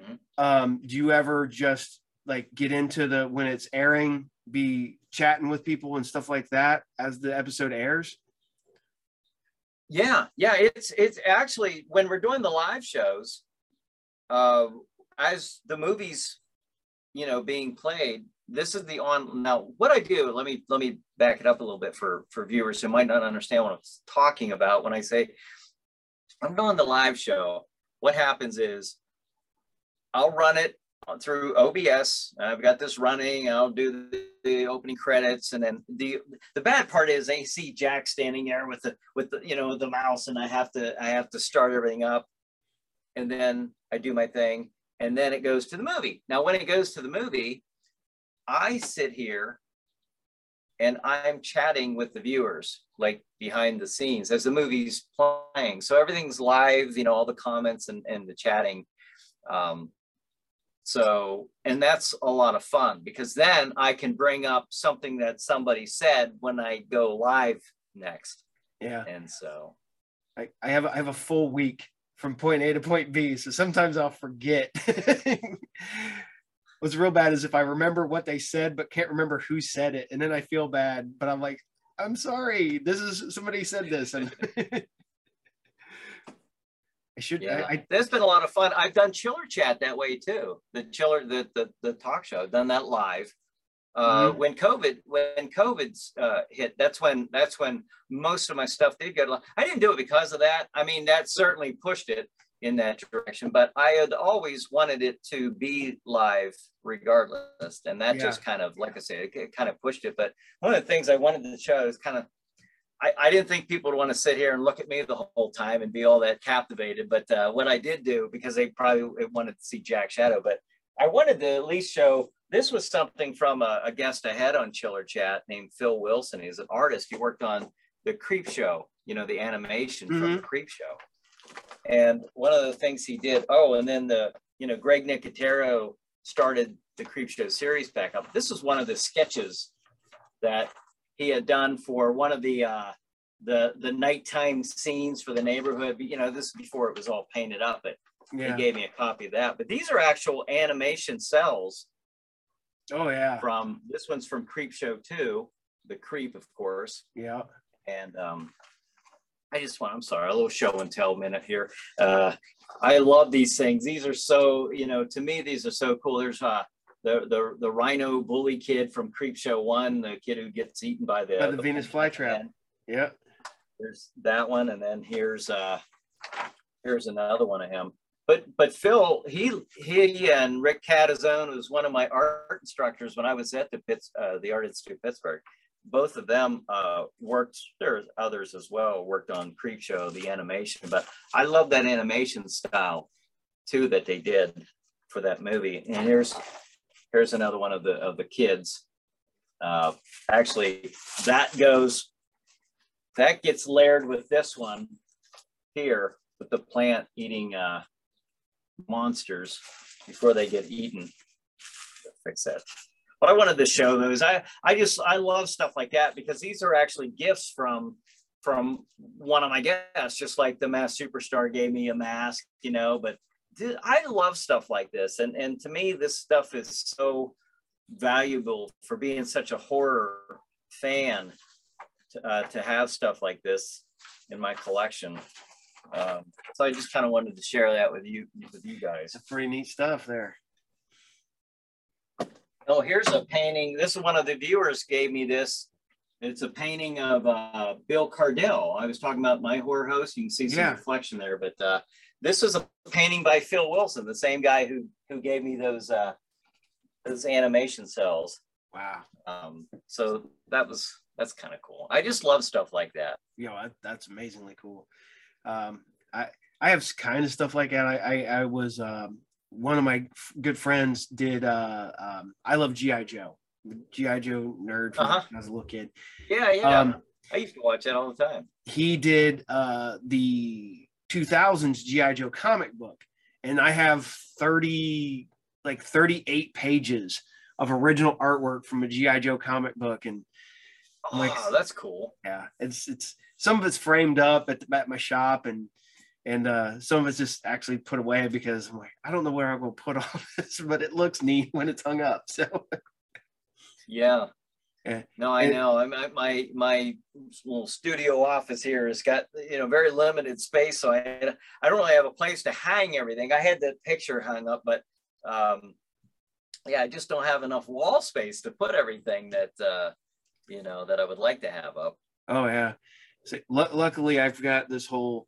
mm-hmm. um, do you ever just like get into the when it's airing, be chatting with people and stuff like that as the episode airs? Yeah, yeah, it's it's actually when we're doing the live shows, uh, as the movies, you know, being played, this is the on now what i do let me let me back it up a little bit for for viewers who might not understand what i'm talking about when i say i'm doing the live show. What happens is i'll run it through obs i've got this running i'll do the, the opening credits and then the the bad part is they see jack standing there with the with the you know the mouse and i have to i have to start everything up and then i do my thing and then it goes to the movie. Now when it goes to the movie I sit here and I'm chatting with the viewers, like behind the scenes as the movie's playing. So everything's live, you know, all the comments and, and the chatting. Um, So, and that's a lot of fun because then I can bring up something that somebody said when I go live next. Yeah. And so I, I have I have a full week from point A to point B. So sometimes I'll forget. What's real bad is if I remember what they said but can't remember who said it, and then I feel bad. But I'm like, I'm sorry. This is somebody said this, and I should. Yeah, I, I, there's been a lot of fun. I've done chiller chat that way too. The chiller, the the, the talk show. I've done that live. Uh, mm-hmm. When COVID, when COVID's uh, hit, that's when that's when most of my stuff did go live. I didn't do it because of that. I mean, that certainly pushed it in that direction, but I had always wanted it to be live regardless, and that yeah. just kind of, like I say, it, it kind of pushed it. But one of the things I wanted to show is kind of I, I, didn't think people would want to sit here and look at me the whole time and be all that captivated. But uh, what I did do, because they probably wanted to see Jack Shadow, but I wanted to at least show this was something from a, a guest I had on Chiller Chat named Phil Wilson. He's an artist. He worked on the Creepshow, you know, the animation mm-hmm. from the Creepshow. And one of the things he did, oh, and then the, you know, Greg Nicotero started the Creepshow series back up. This was one of the sketches that he had done for one of the uh, the the nighttime scenes for the neighborhood. You know, this is before it was all painted up, but yeah. he gave me a copy of that. But these are actual animation cells. Oh yeah. From this one's from Creepshow 2, the Creep, of course. Yeah. And um, I just want, I'm sorry, a little show and tell minute here. Uh, I love these things. These are so, you know, to me, these are so cool. There's uh, the the the rhino bully kid from Creepshow One, the kid who gets eaten by the, by the, the Venus flytrap. Yeah. There's that one, and then here's uh here's another one of him. But but Phil, he he and Rick Catizone was one of my art instructors when I was at the Pitts uh, the Art Institute Pittsburgh. Both of them uh, worked. There's others as well worked on Creepshow, the animation. But I love that animation style too that they did for that movie. And here's Here's another one of the of the kids. Uh, actually, that goes, that gets layered with this one here with the plant eating uh, monsters before they get eaten. Fix that. What I wanted to show is I I just I love stuff like that because these are actually gifts from from one of my guests, just like the Masked Superstar gave me a mask, you know, but I love stuff like this, and and to me, this stuff is so valuable for being such a horror fan to, uh, to have stuff like this in my collection. Um, so I just kind of wanted to share that with you with you guys. It's pretty neat stuff there. Oh, here's a painting. This is one of the viewers gave me this. It's a painting of uh, Bill Cardille. I was talking about my horror host. You can see some yeah. reflection there, but uh, this was a painting by Phil Wilson, the same guy who who gave me those uh, those animation cells. Wow. Um, so that was that's kind of cool. I just love stuff like that. You know, that's amazingly cool. Um, I I have kind of stuff like that. I I, I was um, one of my good friends did uh, um, I love GI Joe, GI Joe nerd uh-huh. as a little kid. Yeah, yeah. Um, I used to watch that all the time. He did uh, the 2000s GI Joe comic book, and I have 30 like 38 pages of original artwork from a GI Joe comic book, and oh, like, that's cool. Yeah, it's it's some of it's framed up at, the, at my shop, and and uh, some of it's just actually put away because I'm like, I don't know where I'm gonna put all this, but it looks neat when it's hung up. So yeah, no, I know. I my my my little studio office here has got you know very limited space, so I I don't really have a place to hang everything. I had the picture hung up, but um, yeah, I just don't have enough wall space to put everything that uh, you know that I would like to have up. Oh yeah. So, l- luckily, I've got this whole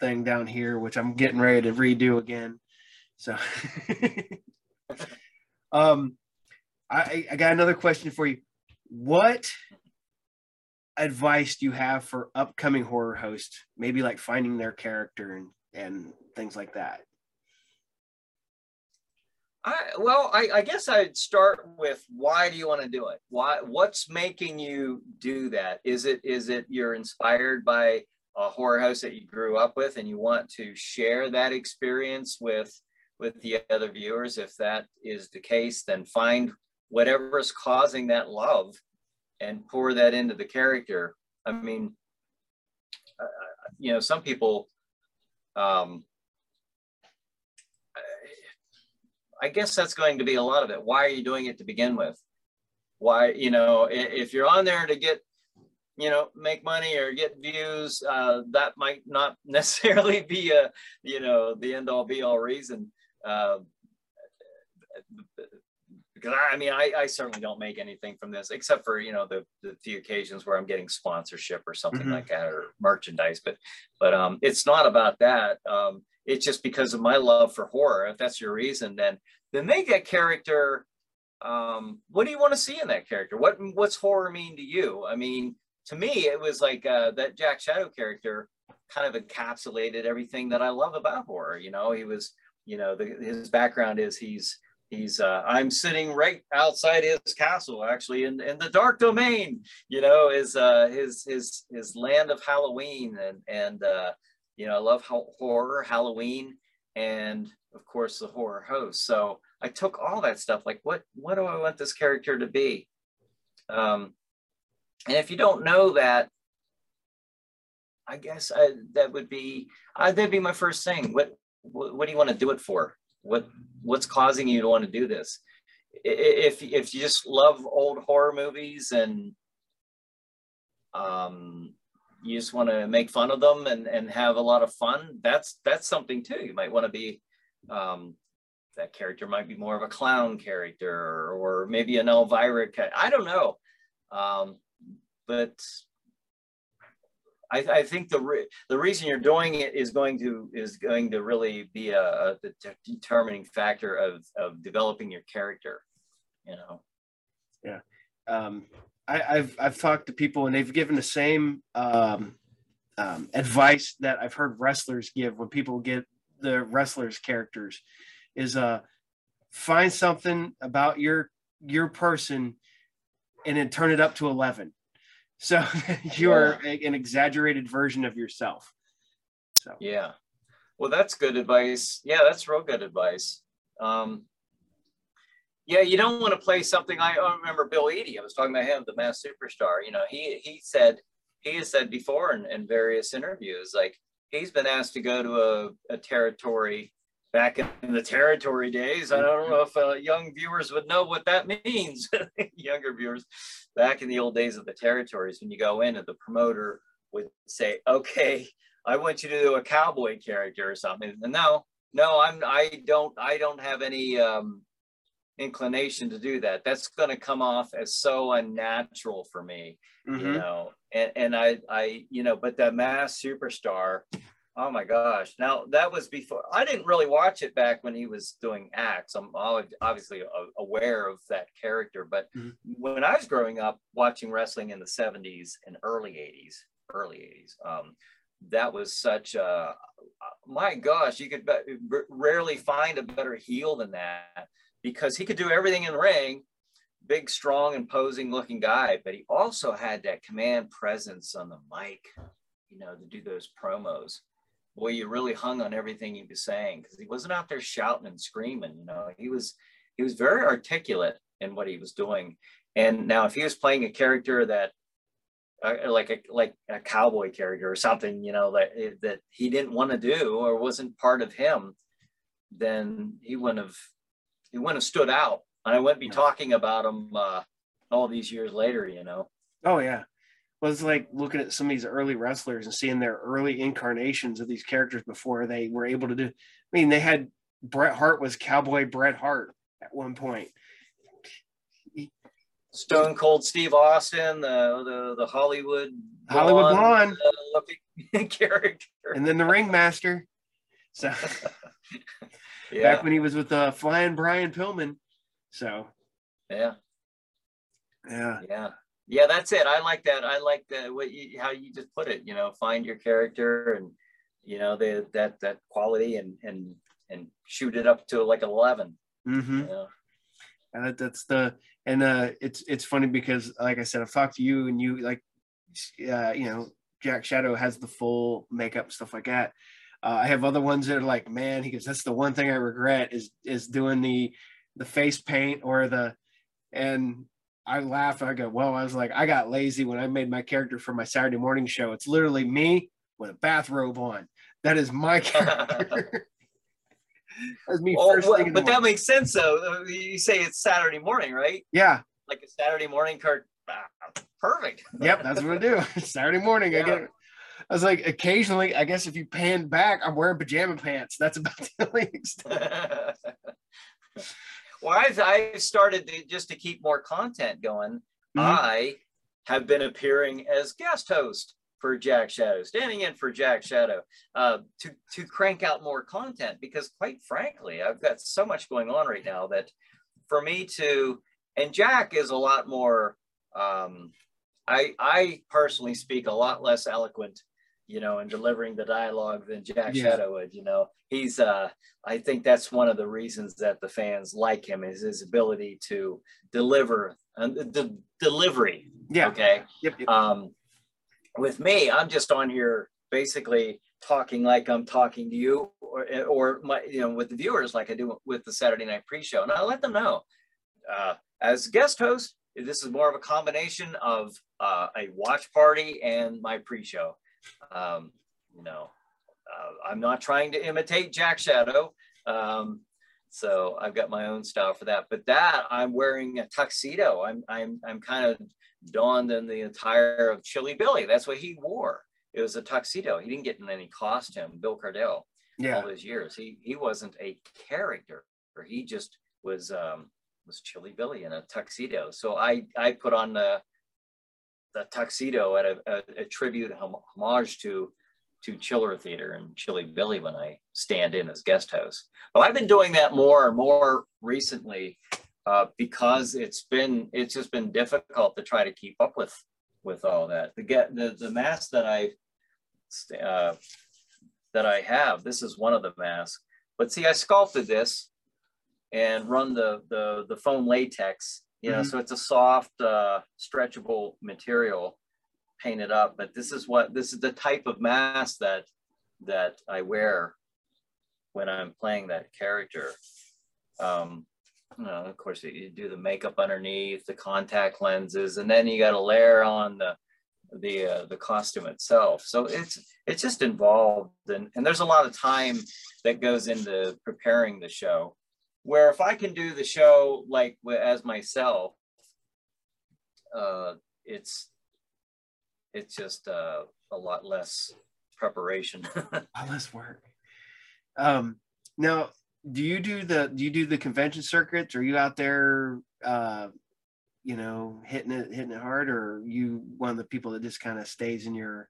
thing down here, which I'm getting ready to redo again. So, um, I, I got another question for you. What advice do you have for upcoming horror hosts maybe like finding their character and and things like that? I, well I, I guess i'd start with why do you want to do it? Why what's making you do that? Is it is it you're inspired by a horror house that you grew up with and you want to share that experience with with the other viewers. If that is the case, then find whatever is causing that love and pour that into the character. I mean, uh, you know, some people, um, I guess that's going to be a lot of it. Why are you doing it to begin with? Why, you know, if you're on there to get, you know, make money or get views, uh, that might not necessarily be a, you know, the end all be all reason. Uh, because I, I mean, I, I, certainly don't make anything from this except for, you know, the, the few occasions where I'm getting sponsorship or something mm-hmm. like that or merchandise, but, but um, it's not about that. Um, it's just because of my love for horror. If that's your reason, then then make that character. Um, what do you want to see in that character? What what's horror mean to you? I mean, to me, it was like uh, that Jack Shadow character kind of encapsulated everything that I love about horror. You know, he was, you know, the, his background is he's he's uh, i'm sitting right outside his castle actually in, in the dark domain you know is uh his his his land of halloween and and uh you know, I love horror, Halloween, and of course the horror host. So I took all that stuff, like what what do I want this character to be? Um, and if you don't know that, I guess I, that would be uh, that'd be my first thing. What, what what do you want to do it for? What what's causing you to want to do this? If if you just love old horror movies and um, you just want to make fun of them and, and have a lot of fun, that's that's something too. You might want to be um, that character might be more of a clown character or maybe an Elvira. I don't know, um, but I, I, think the re- the reason you're doing it is going to is going to really be a, a determining factor of of developing your character. You know. Yeah. Um, I, have I've talked to people and they've given the same um, um, advice that I've heard wrestlers give when people get the wrestlers characters is uh find something about your your person and then turn it up to 11 so you are an exaggerated version of yourself so yeah well that's good advice yeah that's real good advice um yeah, you don't want to play something. I, remember Bill Eadie. I was talking about him, the Masked Superstar. You know, he he said he has said before in, in various interviews, like he's been asked to go to a, a territory back in the territory days. I don't know if uh, young viewers would know what that means. Younger viewers, back in the old days of the territories, when you go in and the promoter would say, "Okay, I want you to do a cowboy character or something." And no, no, I'm I don't I don't have any um, inclination to do that that's going to come off as so unnatural for me mm-hmm. you know and and i i you know but the Masked Superstar oh my gosh now that was before i didn't really watch it back when he was doing acts i'm obviously aware of that character but mm-hmm. when i was growing up watching wrestling in the 70s and early 80s early 80s um, that was such a my gosh you could rarely find a better heel than that because he could do everything in the ring, big, strong, imposing looking guy, but he also had that command presence on the mic, you know, to do those promos. Boy, you really hung on everything he was saying because he wasn't out there shouting and screaming. You know, he was he was very articulate in what he was doing. And now, if he was playing a character that uh, like a like a cowboy character or something, you know, that that he didn't want to do or wasn't part of him, then he wouldn't have he wouldn't have stood out. And I wouldn't be talking about him uh, all these years later, you know. Oh yeah. It's like looking at some of these early wrestlers and seeing their early incarnations of these characters before they were able to do. I mean, they had Bret Hart was Cowboy Bret Hart at one point. Stone Cold Steve Austin, the the, the Hollywood Hollywood blonde, uh, character, and then the Ringmaster. So yeah. back when he was with uh, Flying Brian Pillman. So, yeah, yeah, yeah, yeah. That's it. I like that. I like that. What you, how you just put it. You know, find your character and you know the that that quality and and and shoot it up to like 11 mm-hmm. you know? and that's the and uh it's it's funny because like i said i've talked to you and you like uh you know jack shadow has the full makeup stuff like that Uh, I have other ones that are like, man, he goes, that's the one thing I regret is is doing the the face paint or the and I laugh I go, well, I was like, I got lazy when I made my character for my Saturday morning show. It's literally me with a bathrobe on. That is my character. That's me oh, first well, But that makes sense though. You say it's Saturday morning, right? Yeah. Like a Saturday morning card. Ah, perfect. yep, that's what I do. Saturday morning. Yeah. I get I was like, occasionally, I guess if you pan back, I'm wearing pajama pants. That's about the only extent. Well, I've, I've started to, just to keep more content going. Mm-hmm. I have been appearing as guest host for Jack Shadow, standing in for Jack Shadow uh, to, to crank out more content because, quite frankly, I've got so much going on right now that for me to, and Jack is a lot more. Um, I, I personally speak a lot less eloquent you know, and delivering the dialogue than Jack yeah. Shadow would. You know, he's. uh I think that's one of the reasons that the fans like him is his ability to deliver and the delivery. Yeah. Okay. Yep, yep. Um, with me, I'm just on here basically talking like I'm talking to you, or or my you know with the viewers like I do with the Saturday night pre-show, and I let them know. Uh, as guest host, this is more of a combination of uh, a watch party and my pre-show. Um, you know, uh, I'm not trying to imitate Jack Shadow. Um, so I've got my own style for that. But that I'm wearing a tuxedo. I'm I'm I'm kind of donned in the attire of Chilly Billy. That's what he wore. It was a tuxedo. He didn't get in any costume. Bill Cardille. Yeah. All those years, he he wasn't a character. Or he just was um, was Chilly Billy in a tuxedo. So I I put on the the tuxedo at a, a, a tribute homage to to Chiller Theater and Chilly Billy when I stand in as guest host. But I've been doing that more and more recently uh, because it's been it's just been difficult to try to keep up with with all that. The get the the mask that I uh, that I have. This is one of the masks. But see, I sculpted this and run the the the foam latex you know, mm-hmm. so it's a soft, uh, stretchable material painted up. But this is what this is the type of mask that that I wear when I'm playing that character. Um, you know, of course, you do the makeup underneath, the contact lenses, and then you got to layer on the the uh, the costume itself. So it's it's just involved, and and there's a lot of time that goes into preparing the show where if I can do the show like as myself, uh, it's it's just uh, a lot less preparation. a lot less work. Um, now, do you do the do you do the convention circuits? Are you out there, uh, you know, hitting it hitting it hard, or you one of the people that just kind of stays in your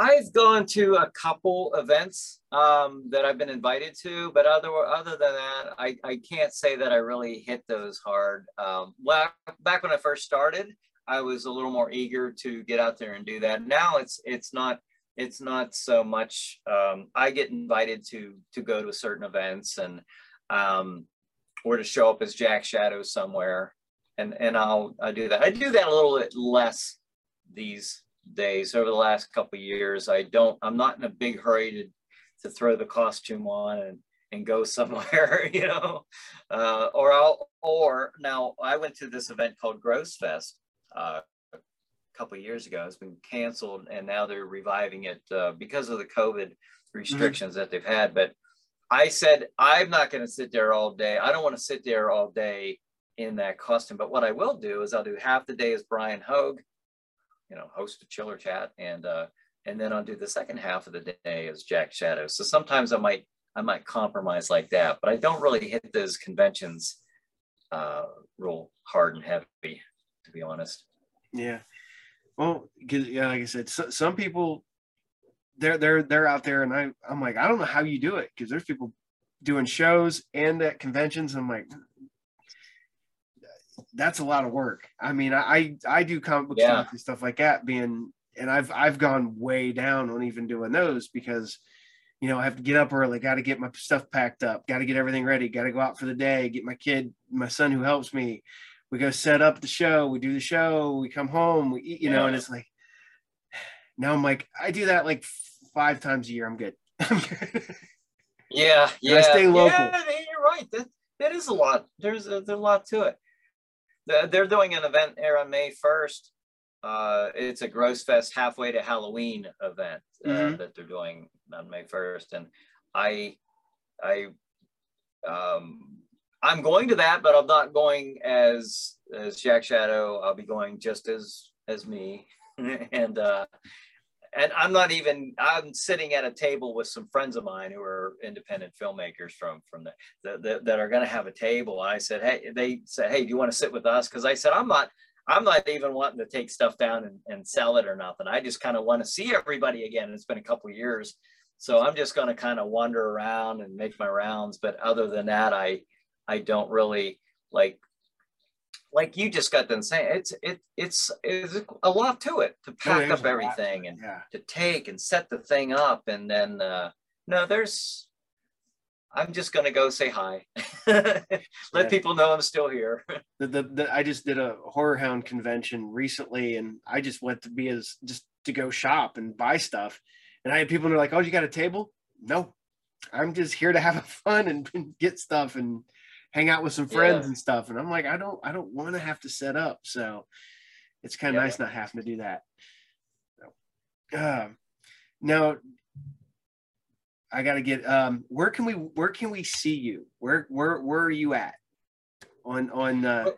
I've gone to a couple events um, that I've been invited to, but other other than that, I, I can't say that I really hit those hard. Um, back when I first started, I was a little more eager to get out there and do that. Now it's it's not it's not so much. Um, I get invited to to go to certain events and um, or to show up as Jack Shadow somewhere, and and I'll I do that. I do that a little bit less these days over the last couple years. I don't, I'm not in a big hurry to, to throw the costume on and, and go somewhere, you know, uh, or I'll, or now I went to this event called Gross Fest uh, a couple years ago. It's been canceled and now they're reviving it uh, because of the COVID restrictions mm-hmm. that they've had. But I said, I'm not going to sit there all day. I don't want to sit there all day in that costume. But what I will do is I'll do half the day as Bryan Hogue you know, host a chiller chat and uh, and then I'll do the second half of the day as Jack Shadow. So sometimes I might I might compromise like that, but I don't really hit those conventions uh, real hard and heavy, to be honest. Yeah. Well, yeah, like I said, so, some people they're they're they're out there, and I I'm like I don't know how you do it because there's people doing shows and at conventions. I'm like, that's a lot of work. I mean, I I do comic book yeah. stuff and stuff like that, being and I've I've gone way down on even doing those because you know I have to get up early, got to get my stuff packed up, got to get everything ready, got to go out for the day, get my kid, my son who helps me. We go set up the show, we do the show, we come home, we eat, you yeah. know, and it's like now I'm like I do that like five times a year, I'm good. yeah, yeah. stay local. Yeah, you're right. That that is a lot. There's a, there's a lot to it. They're doing an event here on May 1st. Uh, it's a Gross Fest halfway to Halloween event uh, mm-hmm. that they're doing on May 1st. And I, I, um, I'm going to that, but I'm not going as as Jack Shadow. I'll be going just as as me, and uh, and I'm not even. I'm sitting at a table with some friends of mine who are independent filmmakers from from the, the, the that are going to have a table. I said, hey, they said, hey, do you want to sit with us? Because I said I'm not. I'm not even wanting to take stuff down and, and sell it or nothing. I just kind of want to see everybody again. It's been a couple years, so I'm just going to kind of wander around and make my rounds. But other than that, I I don't really like like you just got done saying it's it it's it's a lot to it to pack up everything and yeah. to take and set the thing up and then uh no there's i'm just gonna go say hi. Let yeah. people know i'm still here. The, the, the i just did a horror hound convention recently and i just went to be as just to go shop and buy stuff. And i had people that are like oh you got a table? No. I'm just here to have fun and, and get stuff and hang out with some friends yeah. and stuff. And I'm like, I don't, I don't want to have to set up. So it's kind of yeah. nice not having to do that. So, uh, now I got to get, um, where can we, where can we see you? Where, where, where are you at on, on, uh,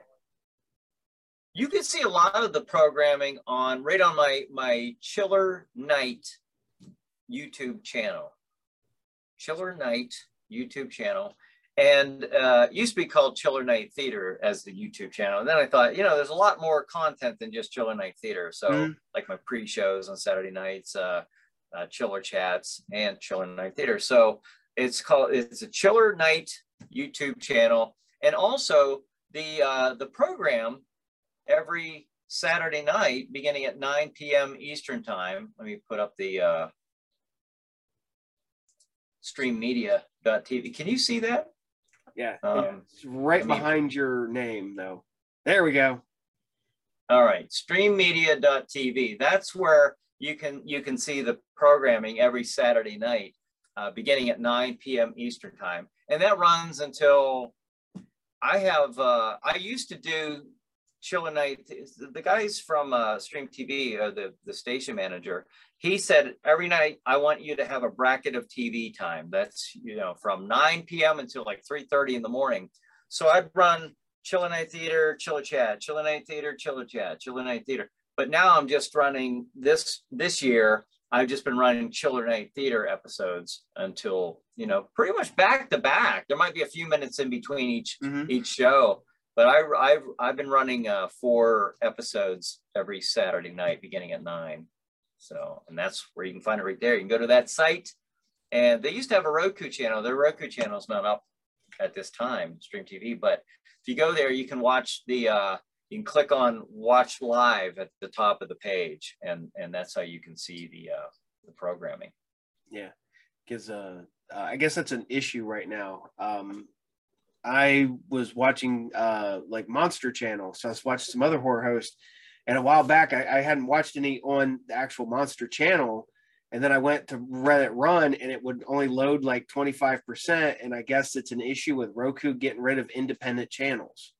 you can see a lot of the programming on right on my, my chiller night YouTube channel, chiller night YouTube channel and uh, used to be called Chiller Night Theater as the YouTube channel. And then I thought, you know, there's a lot more content than just Chiller Night Theater. So mm-hmm. like my pre-shows on Saturday nights, uh, uh, Chiller Chats, and Chiller Night Theater. So it's called it's a Chiller Night YouTube channel, and also the uh, the program every Saturday night, beginning at 9 p.m. Eastern time. Let me put up the uh, streammedia.tv. Can you see that? Yeah. Um, It's right behind your name, though. There we go. All right. Streammedia.tv. That's where you can you can see the programming every Saturday night, uh, beginning at 9 p.m. Eastern time, and that runs until I have. Uh, I used to do Chiller Night. The guys from uh, Stream TV, uh, the the station manager, he said every night I want you to have a bracket of TV time. That's you know from 9 p.m. until like 3:30 in the morning. So I'd run Chiller Night Theater, Chiller Chat, Chiller Night Theater, Chiller Chat, Chiller Night Theater. But now I'm just running this this year. I've just been running Chiller Night Theater episodes until you know pretty much back to back. There might be a few minutes in between each mm-hmm. each show, but I, I've I've been running uh, four episodes every Saturday night, beginning at nine. So, and that's where you can find it right there. You can go to that site. And they used to have a Roku channel. Their Roku channel is not up at this time, Stream TV. But if you go there, you can watch the, uh, you can click on watch live at the top of the page. And, and that's how you can see the, uh, the programming. Yeah. Because uh, uh, I guess that's an issue right now. Um, I was watching uh, like Monster Channel. So I was watching some other horror hosts and a while back, I, I hadn't watched any on the actual Monster channel. And then I went to let it run and it would only load like 25%. And I guess it's an issue with Roku getting rid of independent channels.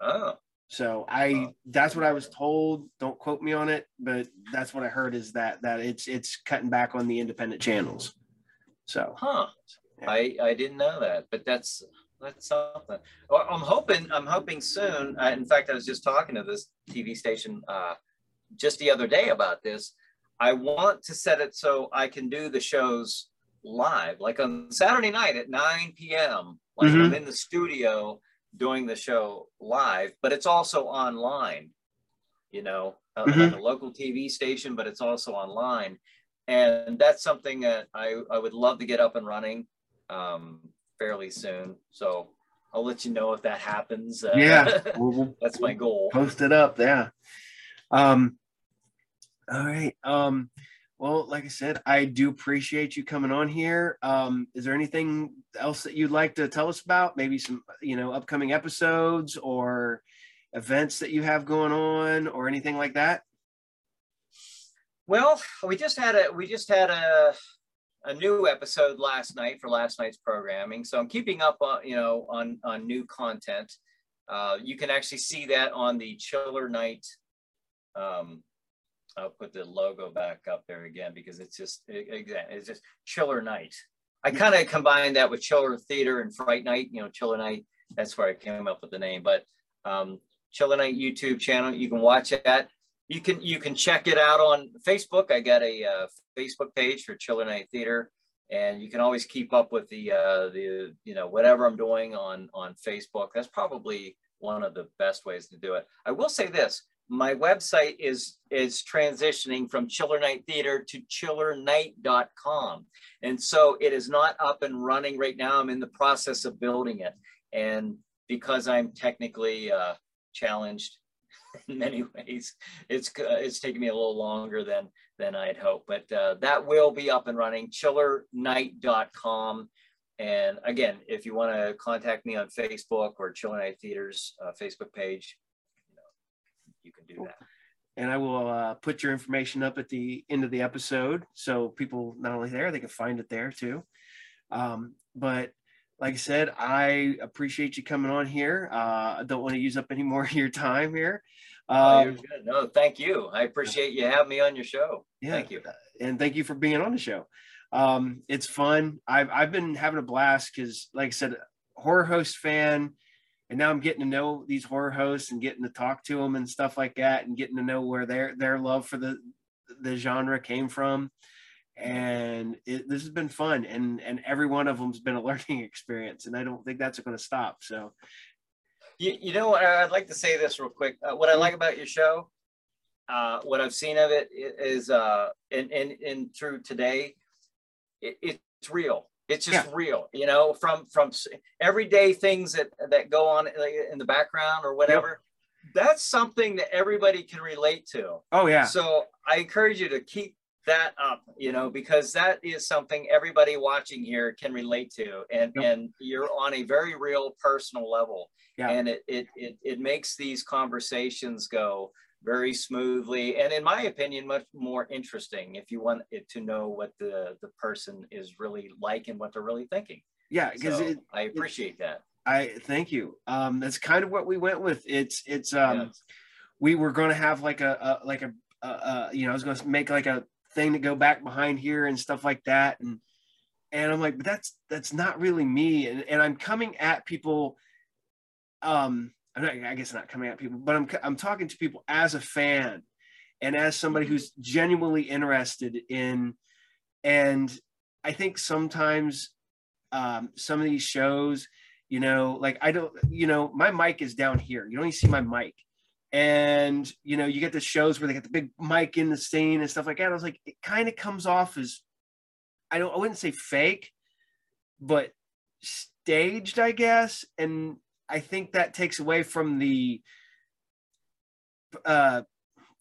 Oh. So I that's what I was told. Don't quote me on it, but that's what I heard is that that it's it's cutting back on the independent channels. So huh. Yeah. I I didn't know that, but that's that's something. Well, I'm hoping. I'm hoping soon. Uh, in fact, I was just talking to this TV station uh, just the other day about this. I want to set it so I can do the shows live, like on Saturday night at 9 p.m. Like mm-hmm. I'm in the studio doing the show live, but it's also online. You know, uh, mm-hmm. like a local TV station, but it's also online, and that's something that I I would love to get up and running. Um, fairly soon. So I'll let you know if that happens. Uh, yeah, we'll, that's my goal. Post it up. Yeah. Um, all right. Um, well, like I said, I do appreciate you coming on here. Um, is there anything else that you'd like to tell us about? Maybe some, you know, upcoming episodes or events that you have going on or anything like that? Well, we just had a we just had a a new episode last night for last night's programming. So I'm keeping up on you know on on new content. Uh, you can actually see that on the Chiller Night. Um, I'll put the logo back up there again because it's just it, it's just Chiller Night. I kind of combined that with Chiller Theater and Fright Night. You know, Chiller Night. That's where I came up with the name. But um, Chiller Night YouTube channel. You can watch that. You can you can check it out on Facebook. I got a uh, Facebook page for Chiller Night Theater, and you can always keep up with the uh, the you know whatever I'm doing on on Facebook. That's probably one of the best ways to do it. I will say this: my website is is transitioning from Chiller Night Theater to chillernight.com, and so it is not up and running right now. I'm in the process of building it, and because I'm technically uh, challenged in many ways. It's uh, it's taken me a little longer than than I'd hoped, but uh, that will be up and running. Chillernight.com. And again, if you want to contact me on Facebook or Chiller Night Theater's uh, Facebook page, you, know, you can do that. And I will uh, put your information up at the end of the episode, so people not only there they can find it there too. Um, but like I said, I appreciate you coming on here. Uh, I don't want to use up any more of your time here. Oh, um, oh, no, thank you. I appreciate you having me on your show. Yeah, thank you, and thank you for being on the show. Um, it's fun. I've I've been having a blast because, like I said, horror host fan, and now I'm getting to know these horror hosts and getting to talk to them and stuff like that, and getting to know where their their love for the the genre came from and it, this has been fun and and every one of them's been a learning experience and i don't think that's going to stop so. You, you know what i'd like to say this real quick. Uh, what i like about your show uh, what i've seen of it is uh and and, and through today it, it's real. It's just yeah. real you know from from everyday things that that go on in the background or whatever. Yep. that's something that everybody can relate to. Oh yeah. So i encourage you to keep that up you know because that is something everybody watching here can relate to and yep. and you're on a very real personal level yeah. and it, it it it makes these conversations go very smoothly and in my opinion much more interesting if you want it to know what the the person is really like and what they're really thinking yeah because so i appreciate that i thank you um that's kind of what we went with it's it's um yes. we were going to have like a, a like a uh, uh, you know, I was going to make like a thing to go back behind here and stuff like that. And and I'm like, but that's that's not really me. And and I'm coming at people. Um, I'm not, I guess not coming at people, but I'm I'm talking to people as a fan and as somebody who's genuinely interested in. And I think sometimes um, some of these shows, you know, like I don't, you know, my mic is down here. You only see my mic and you know you get the shows where they get the big mic in the scene and stuff like that. I was like it kind of comes off as i don't i wouldn't say fake but staged i guess. And i think that takes away from the uh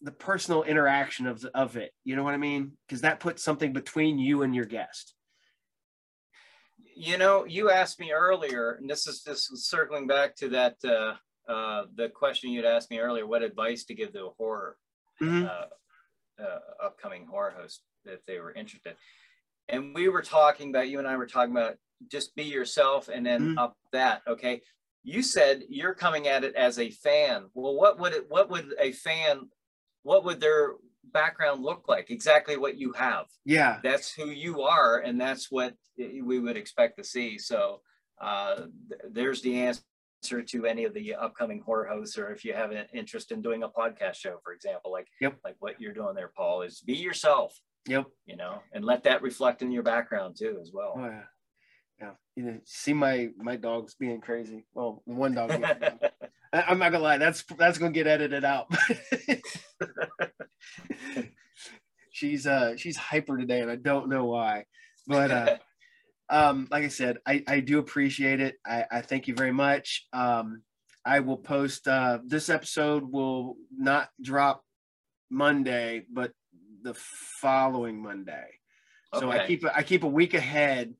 the personal interaction of of it. You know what i mean? Because that puts something between you and your guest. You know you asked me earlier and this is just circling back to that uh uh, the question you'd asked me earlier, what advice to give the horror mm-hmm. uh, uh, upcoming horror host if they were interested. And we were talking about, you and I were talking about just be yourself and then mm-hmm. up that. Okay. You said you're coming at it as a fan. Well, what would it, what would a fan, what would their background look like? Exactly what you have. Yeah. That's who you are. And that's what we would expect to see. So uh, th- there's the answer answer to any of the upcoming horror hosts or if you have an interest in doing a podcast show for example like yep. like what you're doing there paul is be yourself. Yep. You know and let that reflect in your background too as well. Oh, yeah. Yeah. You know, see my my dog's being crazy. Well one dog I, i'm not gonna lie that's that's gonna get edited out. She's uh she's hyper today and i don't know why but uh um, like I said, I, I do appreciate it. I, I thank you very much. Um, I will post uh, this episode will not drop Monday, but the following Monday. Okay. So I keep I keep a week ahead,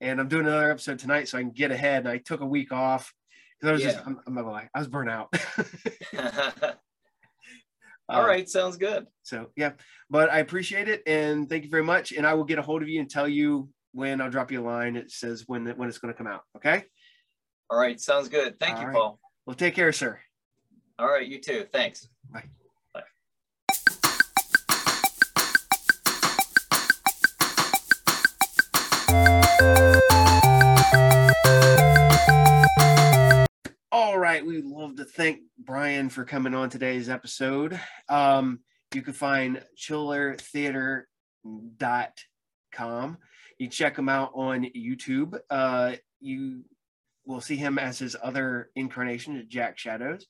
and I'm doing another episode tonight so I can get ahead. And I took a week off because I was yeah. just I'm, I'm not gonna lie, I was burnt out. All uh, right, sounds good. So yeah, but I appreciate it and thank you very much. And I will get a hold of you and tell you when I'll drop you a line. It says when when it's going to come out. Okay. All right, sounds good. Thank All you, right. Paul. Well, take care, sir. All right, you too. Thanks. Bye. Bye. All right, we'd love to thank Bryan for coming on today's episode. Um, you can find chillertheater.com. You check him out on YouTube. Uh, you will see him as his other incarnation, Jack Shadows.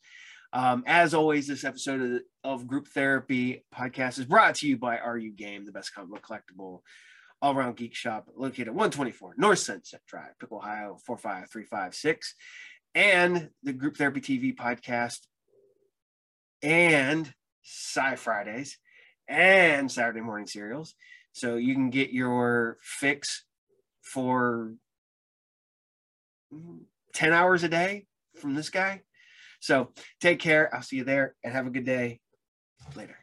Um, as always, this episode of, of, Group Therapy podcast is brought to you by RU Game, the best comic book collectible all around geek shop located at 124 North Sunset Drive, Piqua, Ohio 45356, and the Group Therapy TV podcast, and Sci Fridays, and Saturday morning serials. So you can get your fix for 10 hours a day from this guy. So take care. I'll see you there and have a good day. Later.